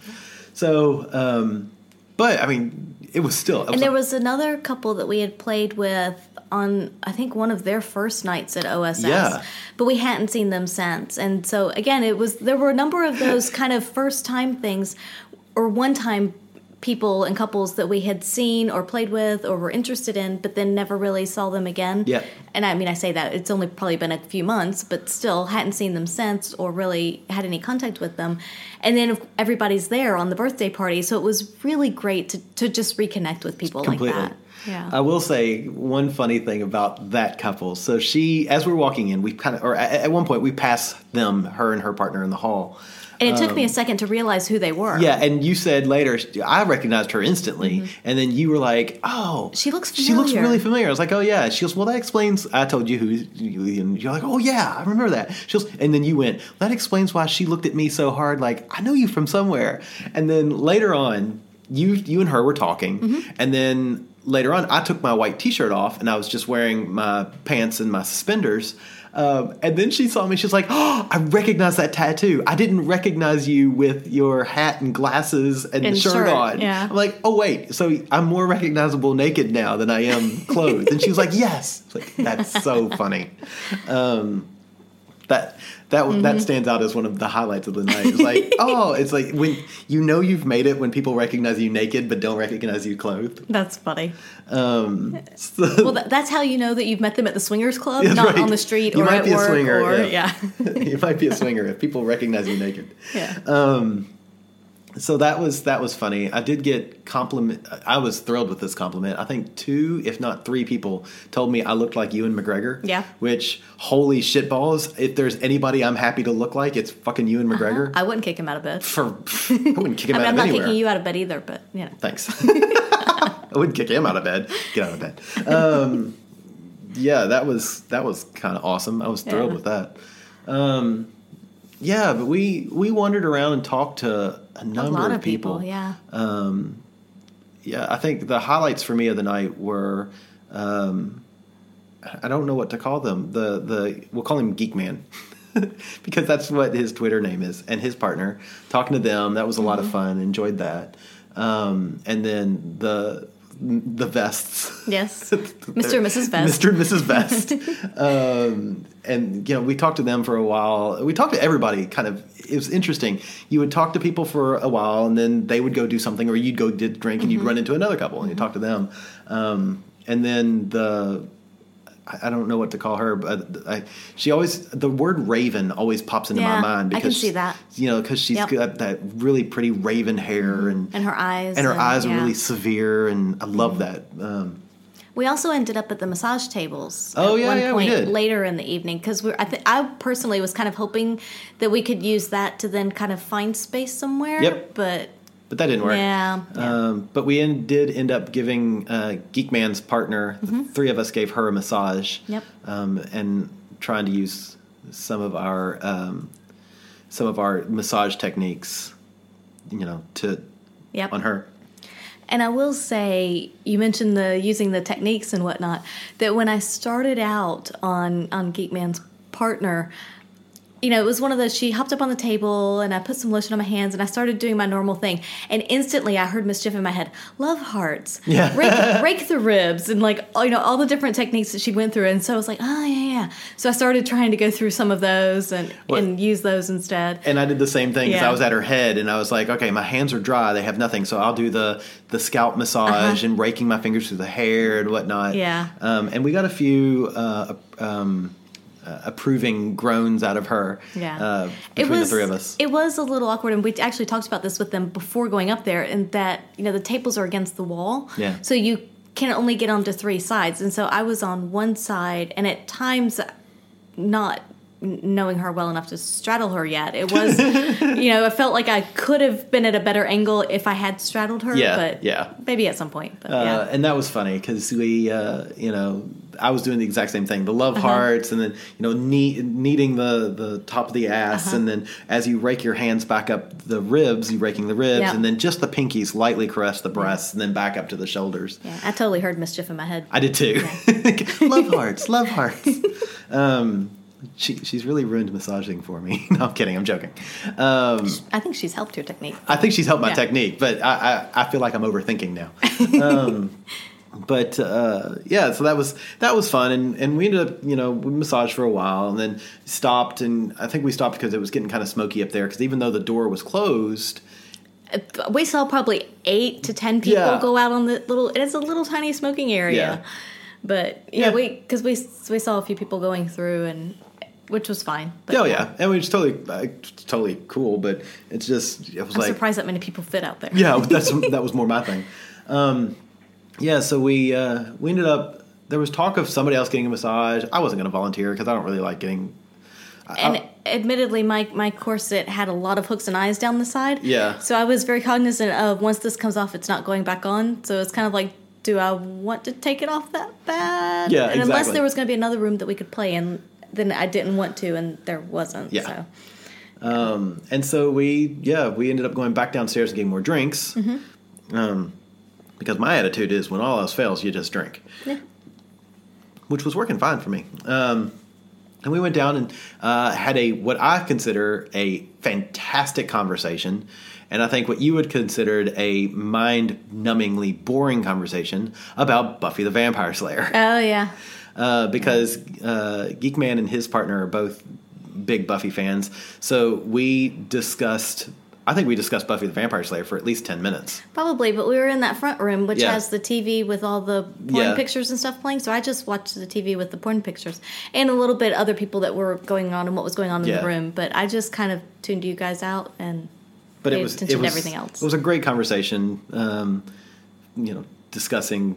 So, um, but I mean, it was still. And there was another couple that we had played with on, I think, one of their first nights at OSS. Yeah. But we hadn't seen them since. And so, again, it was, there were a number of those kind of first time things or one time people and couples that we had seen or played with or were interested in, but then never really saw them again. Yeah. And I mean, I say that it's only probably been a few months, but still hadn't seen them since or really had any contact with them. And then everybody's there on the birthday party, so it was really great to, to just reconnect with people completely. like that. Yeah. I will say one funny thing about that couple. So she, as we're walking in, we kind of, or at, at one point, we pass them, her and her partner in the hall. And it took me a second to realize who they were. um, Yeah, and you said later, I recognized her instantly, and then you were like, "Oh, Mm-hmm. She looks She looks really familiar." I was like, "Oh yeah." She goes, "Well, that explains." I told you who, and you're like, "Oh yeah, I remember that." She goes, and then you went, "That explains why she looked at me so hard, like I know you from somewhere." And then later on, you you and her were talking, Mm-hmm. and then later on, I took my white T-shirt off, and I was just wearing my pants and my suspenders. Um, and then she saw me. She's like, "Oh, I recognize that tattoo. I didn't recognize you with your hat and glasses and, And shirt, shirt, on." yeah. I'm like, "Oh wait, so I'm more recognizable naked now than I am clothed." and she was like, "Yes." Like, That's so funny. Um, that that Mm-hmm. that stands out as one of the highlights of the night. It's like, oh, it's like when you know you've made it when people recognize you naked but don't recognize you clothed. That's funny. Um, so- Well, that, that's how you know that you've met them at the swingers club, That's not right. on the street You or might at be a work. swinger, or, yeah. yeah. you might be a swinger if people recognize you naked. yeah. So that was that was funny. I did get compliment. I was thrilled with this compliment. I think two, if not three, people told me I looked like Ewan McGregor. Yeah. Which holy shitballs! If there's anybody I'm happy to look like, it's fucking Ewan McGregor. I wouldn't kick him out of bed. For I wouldn't kick him I mean, out I'm of not anywhere. kicking you out of bed either, but you know. Thanks. I wouldn't kick him out of bed. Get out of bed. Um, yeah, that was that was kind of awesome. I was thrilled Yeah. with that. Um, yeah, but we we wandered around and talked to a A number lot of of people, yeah. yeah, I think the highlights for me of the night were, um, I don't know what to call them. The the we'll call him Geek Man because that's what his Twitter name is, and his partner talking to them. That was a lot Mm-hmm. of fun. Enjoyed that. Um, and then the the vests. Yes. Mr. and Mrs. Vest. Mr. and Mrs. Vest. um, and, you know, we talked to them for a while. We talked to everybody kind of. It was interesting. You would talk to people for a while, and then they would go do something, or you'd go did drink, and you'd Mm-hmm. run into another couple, and you'd talk to them. Um, and then the. I don't know what to call her, but I, she always the word raven always pops into Yeah, my mind I can because see that. you know because she's Yep. Mm-hmm. got that really pretty raven hair and And her eyes. and her eyes are yeah. Mm-hmm. really severe, and I love that. Um, We also ended up at the massage tables. Oh, at yeah, one yeah, we did. later in the evening because we. I, th- I personally was kind of hoping that we could use that to then kind of find space somewhere. Yep. But but that didn't work. yeah, yeah. Um, but we en- did end up giving uh, Geekman's partner, the three of us gave her a massage. Mm-hmm. Yep. Um, and trying to use some of our um, some of our massage techniques you know, to Yep. on her. And I will say, you mentioned the using the techniques and whatnot. That when I started out on on Geekman's partner, you know, it was one of those. She hopped up on the table, and I put some lotion on my hands, and I started doing my normal thing. And instantly, I heard mischief in my head. Love hearts, Yeah. rake, rake the ribs, and like you know all the different techniques that she went through. And so I was like, oh yeah, yeah. So I started trying to go through some of those and What- and use those instead. And I did the same thing because Yeah. I was at her head and I was like, okay, my hands are dry; they have nothing, so I'll do the the scalp massage and raking my fingers through the hair and whatnot. Uh-huh. Yeah. Um, and we got a few uh, um, uh, approving groans out of her. Yeah. Uh, it between was the three of us. it was a little awkward, and we actually talked about this with them before going up there, and that you know the tables are against the wall, Yeah. So you can only get onto three sides, and so I was on one side, and at times not knowing her well enough to straddle her yet. It was, you know, it felt like I could have been at a better angle if I had straddled her. Yeah, but yeah. maybe at some point. But Uh, yeah, and that was funny because we, uh, you know, I was doing the exact same thing, the love Uh-huh. hearts, and then you know, knee, kneading the the top of the ass, Uh-huh. and then as you rake your hands back up the ribs, you raking the ribs, Yeah. and then just the pinkies lightly caress the breasts, and then back up to the shoulders. yeah, I totally heard mischief in my head. I did too. love hearts, love hearts. um, she she's really ruined massaging for me. no, I'm kidding. I'm joking. Um, I think she's helped your technique. I think she's helped my Yeah. technique, but I, I, I feel like I'm overthinking now. um, but uh, yeah, so that was that was fun, and, and we ended up you know we massaged for a while, and then stopped, and I think we stopped because it was getting kind of smoky up there. Because even though the door was closed, we saw probably eight to ten people Yeah. go out on the little. It's a little tiny smoking area, Yeah. but yeah, Yeah. we because we we saw a few people going through and which was fine. But oh yeah, and we was totally uh, totally cool, but it's just it was I'm like surprised that many people fit out there. yeah, that's that was more my thing. Um, yeah, so we uh, we ended up. There was talk of somebody else getting a massage. I wasn't going to volunteer because I don't really like getting. And admittedly, my my corset had a lot of hooks and eyes down the side. Yeah. So I was very cognizant of once this comes off, it's not going back on. So it's kind of like, do I want to take it off that bad? Yeah, And unless there was going to be another room that we could play in, then I didn't want to, and there wasn't. Yeah. So. And so we, yeah, we ended up going back downstairs and getting more drinks. Mm-hmm. Um, because my attitude is when all else fails, you just drink. Yeah. Which was working fine for me. Um, and we went down and uh, had a what I consider a fantastic conversation, and I think what you would considered a mind-numbingly boring conversation about Buffy the Vampire Slayer Oh yeah. Uh, because uh, Geekman and his partner are both big Buffy fans. So we discussed. I think we discussed Buffy the Vampire Slayer for at least ten minutes. Probably, but we were in that front room, which Yeah. has the TV with all the porn Yeah. pictures and stuff playing. So I just watched the TV with the porn pictures and a little bit other people that were going on and what was going on in Yeah. the room. But I just kind of tuned you guys out and But Paid it was attention it to was everything else. It was a great conversation. Um, you know, discussing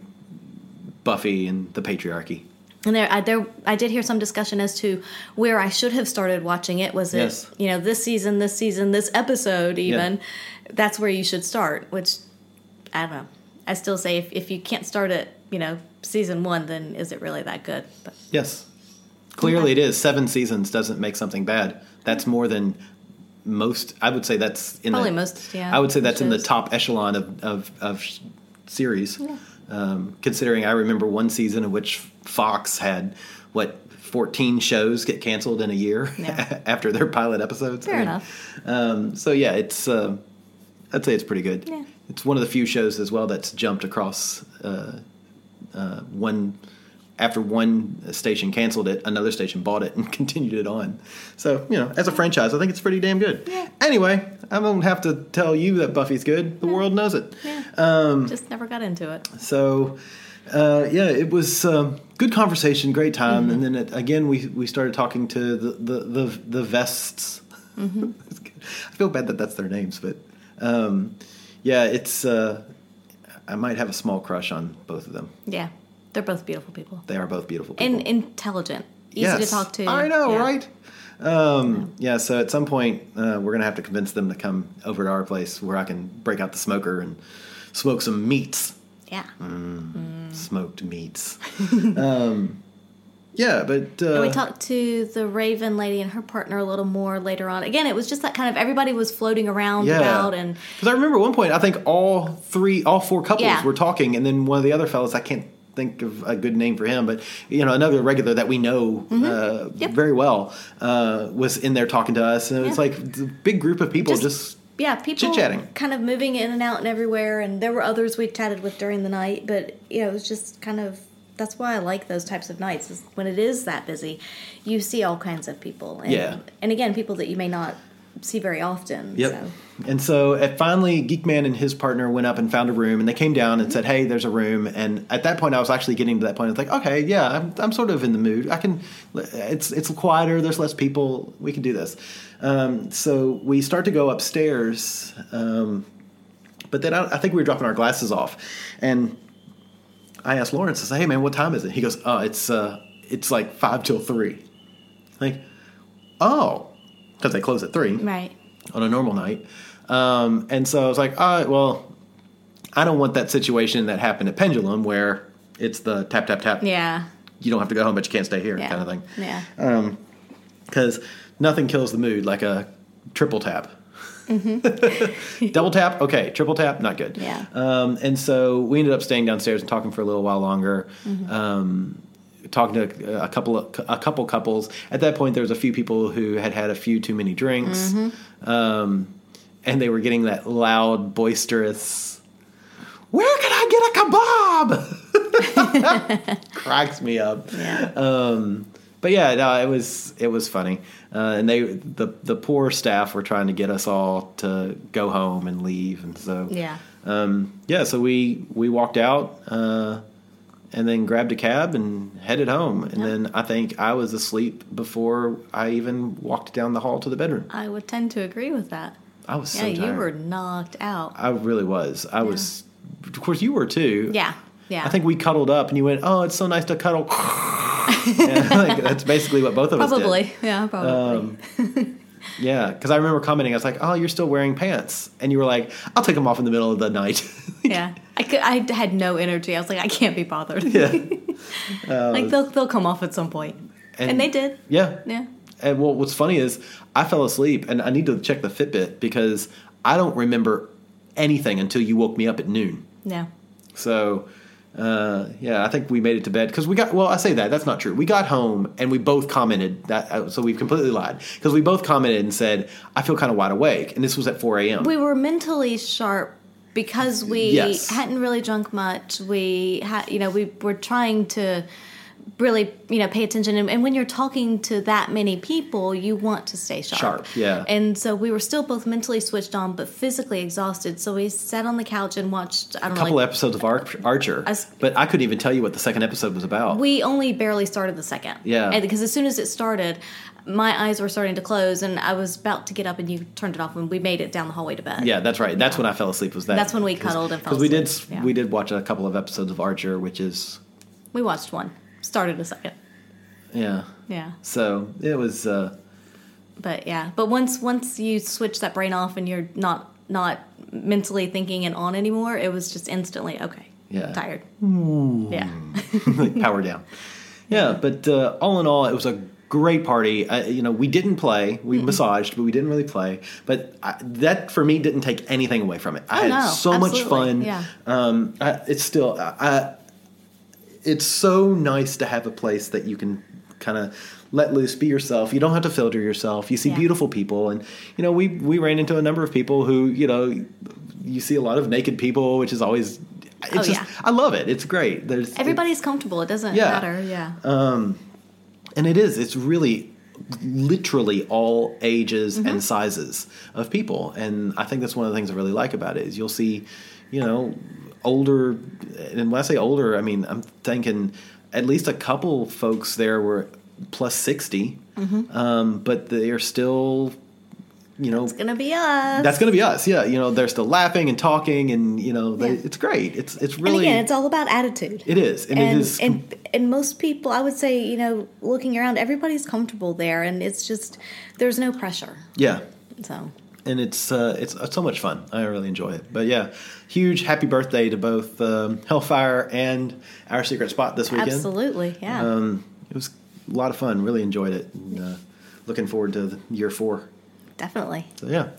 Buffy and the patriarchy. And there I there I did hear some discussion as to where I should have started watching it. Was it you know this season, this season, this episode even? That's where you should start. Which I don't know. I still say if if you can't start at you know season one, then is it really that good? But Yes, clearly it is. Seven seasons doesn't make something bad. That's more than most. I would say that's in Probably the, most, yeah, I would say that's in the top echelon of of, of series. Um, considering I remember one season in which Fox had what. 14 shows get canceled in a year Yeah. after their pilot episodes. Fair I mean, enough. Um, so yeah, it's uh, I'd say it's pretty good. Yeah. It's one of the few shows as well that's jumped across uh, uh, one after one station canceled it, another station bought it and continued it on. So you know, as a franchise, I think it's pretty damn good. Yeah. Anyway, I don't have to tell you that Buffy's good. The world knows it. yeah, just never got into it. So, uh, yeah, it was um, good conversation, great time, and then it, again we we started talking to the the the, the vests. I feel bad that that's their names, but um, yeah, it's. Uh, I might have a small crush on both of them. Yeah, they're both beautiful people They are both beautiful people. and intelligent, easy Yes. to talk to. I know, Yeah. right? Um, yeah. So at some point, uh, we're gonna have to convince them to come over to our place where I can break out the smoker and smoke some meats. Yeah, Mm. Mm. smoked meats. um, yeah, but uh, we talked to the Raven lady and her partner a little more later on. Again, it was just that kind of everybody was floating around yeah. about and because I remember at one point I think all three, all four couples Yeah. were talking, and then one of the other fellows I can't think of a good name for him, but you know another regular that we know uh, Mm-hmm. Yep. very well uh, was in there talking to us, and it's Yeah. like a big group of people Just- just, yeah, people Chit-chatting. kind of moving in and out and everywhere. And there were others we chatted with during the night, but you know, it was just kind of that's why I like those types of nights. Is when it is that busy, you see all kinds of people. And, Yeah. and again, people that you may not see very often. Yep. So. And so at finally, Geekman and his partner went up and found a room, and they came down and said, "Hey, there's a room." And at that point, I was actually getting to that point. It's like, okay, yeah, I'm, I'm sort of in the mood. I can. It's it's quieter. There's less people. We can do this. Um, so we start to go upstairs, um, but then I, I think we were dropping our glasses off, and I asked Lawrence, I said, "Hey, man, what time is it?" He goes, "Oh, it's uh, it's like five till three. Like, oh, because they close at three Right. on a normal night. Um, and so I was like, all right, well, I don't want that situation that happened at Pendulum where it's the tap, tap, tap. Yeah. You don't have to go home, but you can't stay here Yeah. kind of thing. Yeah. Because nothing kills the mood like a triple tap. Mm-hmm. Double tap, okay. Triple tap, not good. Yeah. Um, and so we ended up staying downstairs and talking for a little while longer. Mm-hmm. Um, talking to a couple of a couple couples. At that point, there was a few people who had had a few too many drinks, Mm-hmm. um, and they were getting that loud, boisterous. Where can I get a kebab? Cracks me up. Yeah. Um, but yeah, no, it was it was funny, uh, and they the the poor staff were trying to get us all to go home and leave, and so yeah. um, yeah, so we we walked out uh, and then grabbed a cab and headed home, and then I think I was asleep before I even walked down the hall to the bedroom. I would tend to agree with that. I was Yeah, so you were knocked out. I really was. I was. Of course, you were too. Yeah. Yeah. I think we cuddled up, and you went, "Oh, it's so nice to cuddle." yeah, like, that's basically what both of us did. probably. Yeah, probably. Um, Yeah, because I remember commenting, I was like, "Oh, you're still wearing pants," and you were like, "I'll take them off in the middle of the night." yeah. I could, I had no energy. I was like, I can't be bothered. yeah, um, like they'll they'll come off at some point. And, they did. Yeah, Yeah. And well, what's funny is I fell asleep, and I need to check the Fitbit because I don't remember anything until you woke me up at noon. Yeah. So, uh, yeah, I think we made it to bed because we got. Well, I say that that's not true. We got home and we both commented that. Uh, so we've completely lied because we both commented and said, "I feel kind of wide awake," and this was at four a.m. We were mentally sharp because we Yes. hadn't really drunk much. We had, you know, we were trying to really, you know, pay attention. And, and when you're talking to that many people, you want to stay sharp. Sharp, yeah. And so we were still both mentally switched on, but physically exhausted. So we sat on the couch and watched. I don't a know. couple like- episodes of Ar- Archer, I but I couldn't even tell you what the second episode was about. We only barely started the second. Yeah. Because as soon as it started, my eyes were starting to close, and I was about to get up, and you turned it off, and we made it down the hallway to bed. yeah, that's right. That's when I fell asleep. Was that? That's when we cuddled and fell because we did yeah. we did watch a couple of episodes of Archer, which is We watched one, started a second. yeah. Yeah. So it was. Uh, But yeah, but once once you switch that brain off and you're not not mentally thinking and on anymore, it was just instantly okay. Yeah. Tired. Yeah. like power down. Yeah, but uh, all in all, it was a great party. Uh, you know, we didn't play, we massaged, but we didn't really play. But I, that for me didn't take anything away from it. I Oh, had no, so much fun. yeah. Um, I, it's still, I, I, it's so nice to have a place that you can kind of let loose, be yourself. You don't have to filter yourself. You see Yeah. beautiful people, and you know, we we ran into a number of people who, you know, you see a lot of naked people, which is always. It's Oh, just, yeah. I love it. It's great. There's Everybody's comfortable. It doesn't Yeah. matter. Yeah. and it is it's really literally all ages Mm-hmm. and sizes of people and i think that's one of the things i really like about it is you'll see you know older and when i say older i mean i'm thinking at least a couple folks there were plus 60 Mm-hmm. um, but they're still you know it's Gonna be us. that's to be us yeah you know they're still laughing and talking and you know they, Yeah. it's great it's it's and really again, it's all about attitude. it is and, and it is and and most people, I would say, you know, looking around, everybody's comfortable there, and it's just there's no pressure. yeah So and it's uh, it's so much fun. I really enjoy it. But yeah, huge happy birthday to both um, Hellfire and our secret spot this weekend. absolutely, yeah. Um, it was a lot of fun. Really enjoyed it. And, uh, looking forward to the year four. Definitely. So yeah.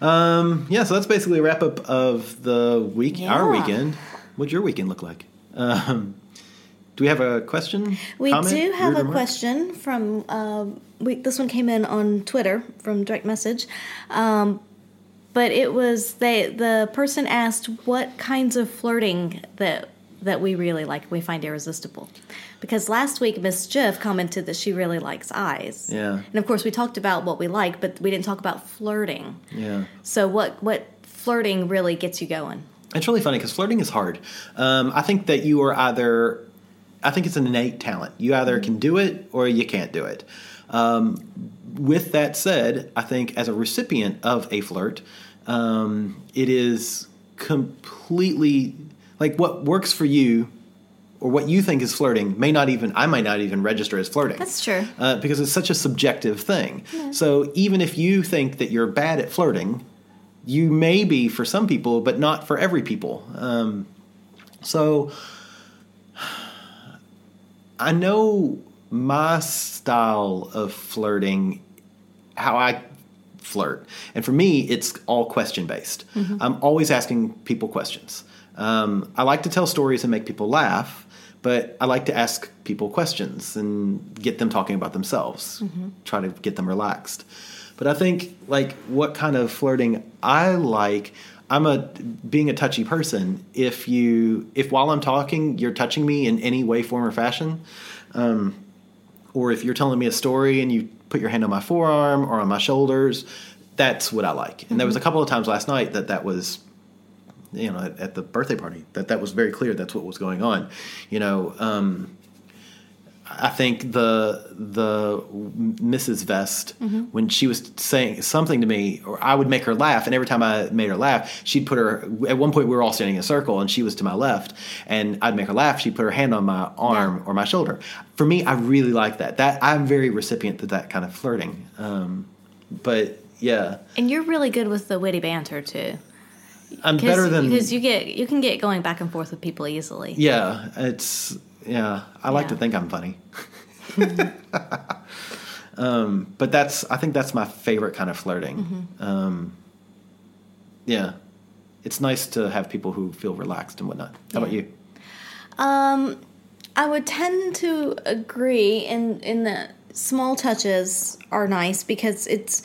Um, yeah, so that's basically a wrap up of the week, our weekend. What'd your weekend look like? Um, do we have a question? We comment, do have a remark? question from um, we, this one came in on Twitter from direct message, um, but it was they the person asked what kinds of flirting that that we really like we find irresistible, because last week Miss Jiff commented that she really likes eyes. Yeah. and of course we talked about what we like, but we didn't talk about flirting. Yeah. So what what flirting really gets you going? It's really funny because flirting is hard. Um, I think that you are either, I think it's an innate talent. You either can do it or you can't do it. Um, with that said, I think as a recipient of a flirt, um, it is completely like what works for you or what you think is flirting may not even I might not even register as flirting. That's true. Uh, because it's such a subjective thing. So even if you think that you're bad at flirting, you may be for some people, but not for every people. Um, so I know my style of flirting, how I flirt. And for me, it's all question based. I'm always asking people questions. Um, I like to tell stories and make people laugh, but I like to ask people questions and get them talking about themselves, try to get them relaxed. But I think, like, what kind of flirting I like. I'm a being a touchy person. If you, if while I'm talking, you're touching me in any way, form, or fashion, um, or if you're telling me a story and you put your hand on my forearm or on my shoulders, that's what I like. And there was a couple of times last night that that was, you know, at, at the birthday party that that was very clear. That's what was going on. You know, um, I think the the Mrs. Vest when she was saying something to me, or I would make her laugh, and every time I made her laugh, she'd put her. At one point, we were all standing in a circle, and she was to my left, and I'd make her laugh. She'd put her hand on my arm or my shoulder. For me, I really like that. That I'm very recipient to that kind of flirting. Um, but yeah, And you're really good with the witty banter too. I'm better than because you get you can get going back and forth with people easily. Yeah, it's yeah. I like to think I'm funny. um, but that's I think that's my favorite kind of flirting. Um, yeah, it's nice to have people who feel relaxed and whatnot. How about you? Um, I would tend to agree in in that small touches are nice because it's.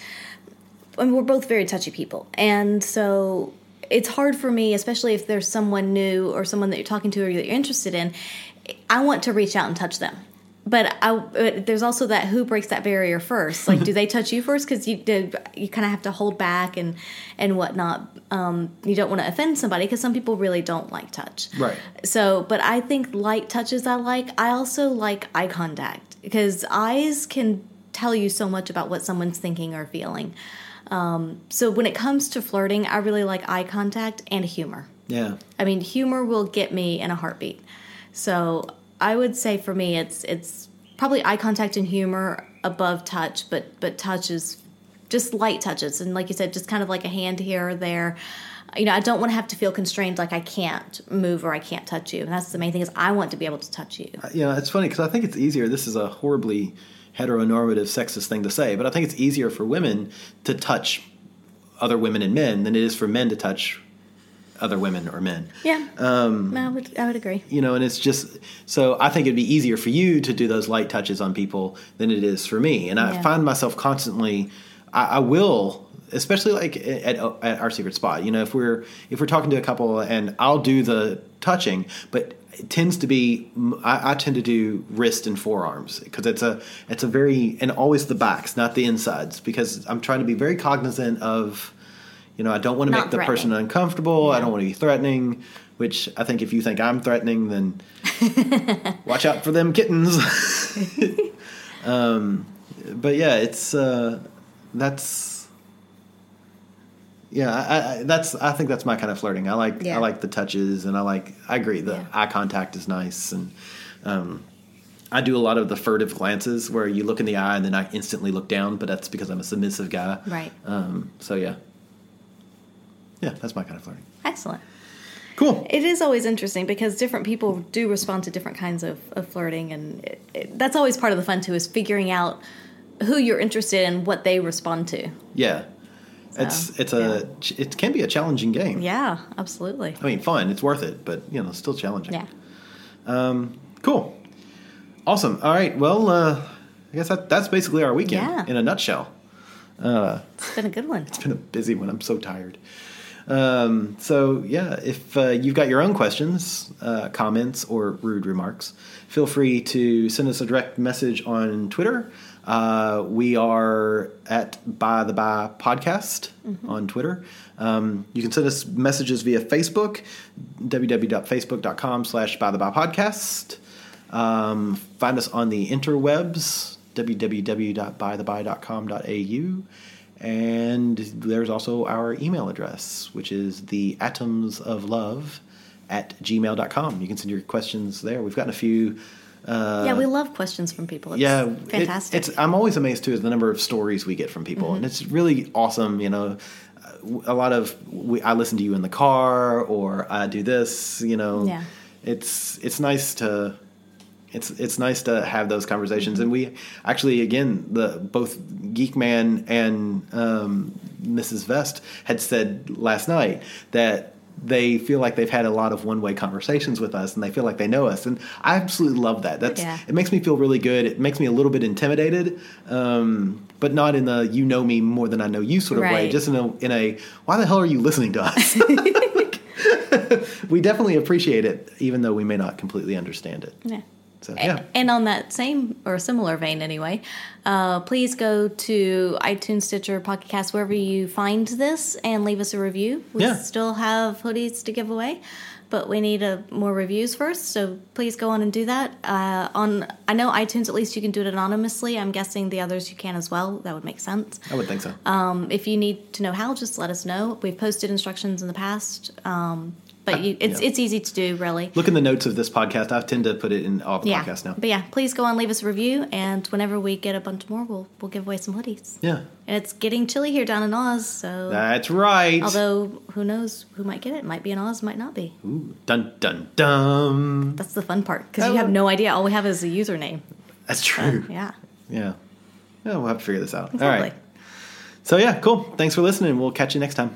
I mean, we're both very touchy people, and so it's hard for me, especially if there's someone new or someone that you're talking to or that you're interested in. I want to reach out and touch them. But I, but there's also that who breaks that barrier first? Like, do they touch you first? Because you did, you kind of have to hold back and and whatnot. Um, you don't want to offend somebody because some people really don't like touch. Right. So, but I think light touches I like. I also like eye contact because eyes can tell you so much about what someone's thinking or feeling. Um, so when it comes to flirting, I really like eye contact and humor. Yeah, I mean, humor will get me in a heartbeat. So I would say for me, it's it's probably eye contact and humor above touch, but but touch is just light touches, and like you said, just kind of like a hand here or there. You know, I don't want to have to feel constrained, like I can't move or I can't touch you. And that's the main thing is I want to be able to touch you. Uh, you know, it's funny because I think it's easier. This is a horribly heteronormative, sexist thing to say, but I think it's easier for women to touch other women and men than it is for men to touch other women or men. Yeah, um, I would I would agree. you know and it's just so i think it'd be easier for you to do those light touches on people than it is for me and i Yeah. find myself constantly I, I will especially like at, at our secret spot you know if we're if we're talking to a couple and i'll do the touching but it tends to be i, I tend to do wrist and forearms because it's a it's a very and always the backs not the insides because i'm trying to be very cognizant of you know i don't want to make the person uncomfortable i don't want to be threatening which i think if you think i'm threatening then watch out for them kittens um, but yeah it's uh, that's yeah I, I, that's i think that's my kind of flirting i like Yeah. i like the touches and i like i agree the Yeah. eye contact is nice and um, I do a lot of the furtive glances where you look in the eye and then I instantly look down, but that's because I'm a submissive guy. Right. Um, so yeah, yeah, that's my kind of flirting. Excellent. Cool. It is always interesting because different people do respond to different kinds of, of flirting, and it, it, that's always part of the fun too. Is figuring out who you're interested in, what they respond to. Yeah. It's it's a it can be a challenging game. Yeah, absolutely. I mean, fun. It's worth it, but you know, still challenging. Yeah. Cool. Awesome. All right. Well, uh, I guess that, that's basically our weekend Yeah. in a nutshell. It's been a good one. It's been a busy one. I'm so tired. Um, so yeah, if uh, you've got your own questions, uh, comments, or rude remarks, feel free to send us a direct message on Twitter. Uh, we are at By the By Podcast on Twitter. Um, you can send us messages via Facebook, www.facebook.com slash By the By Podcast. Um, find us on the interwebs, www.bytheby.com.au. And there's also our email address, which is the atoms of love at gmail.com. You can send your questions there. We've gotten a few. Uh, yeah, we love questions from people. It's yeah, it- fantastic. it's I'm always amazed too at the number of stories we get from people, Mm-hmm. and it's really awesome. You know, a lot of we, I listen to you in the car, or I do this. You know, Yeah. it's it's nice to it's it's nice to have those conversations, and we actually again the both Geek Man and um, Mrs. Vest had said last night that they feel like they've had a lot of one way conversations with us, and they feel like they know us, and I absolutely love that. That's Yeah. it makes me feel really good. It makes me a little bit intimidated, um, but not in the you know me more than I know you sort of way. Just in a in a why the hell are you listening to us? we definitely appreciate it, even though we may not completely understand it. yeah. So yeah, And on that same or similar vein, anyway, uh, please go to iTunes, Stitcher, Pocket Cast, wherever you find this, and leave us a review. We Yeah. still have hoodies to give away, but we need uh more reviews first. So please go on and do that. Uh, on I know iTunes, at least you can do it anonymously. I'm guessing the others you can as well. That would make sense. I would think so. Um, if you need to know how, just let us know. We've posted instructions in the past, um, but you, it's yeah. it's easy to do, really. Look in the notes of this podcast. I tend to put it in all the Yeah, podcasts now. but yeah, please go on, leave us a review, and whenever we get a bunch more, we'll we'll give away some hoodies. Yeah, And it's getting chilly here down in Oz, so that's right. although who knows who might get it? Might be in Oz, might not be. Ooh, dun dun dun. That's the fun part because you oh. have no idea. All we have is a username. That's true. Yeah, Yeah. Yeah, we'll have to figure this out. All exactly. right. So yeah, cool. Thanks for listening. We'll catch you next time.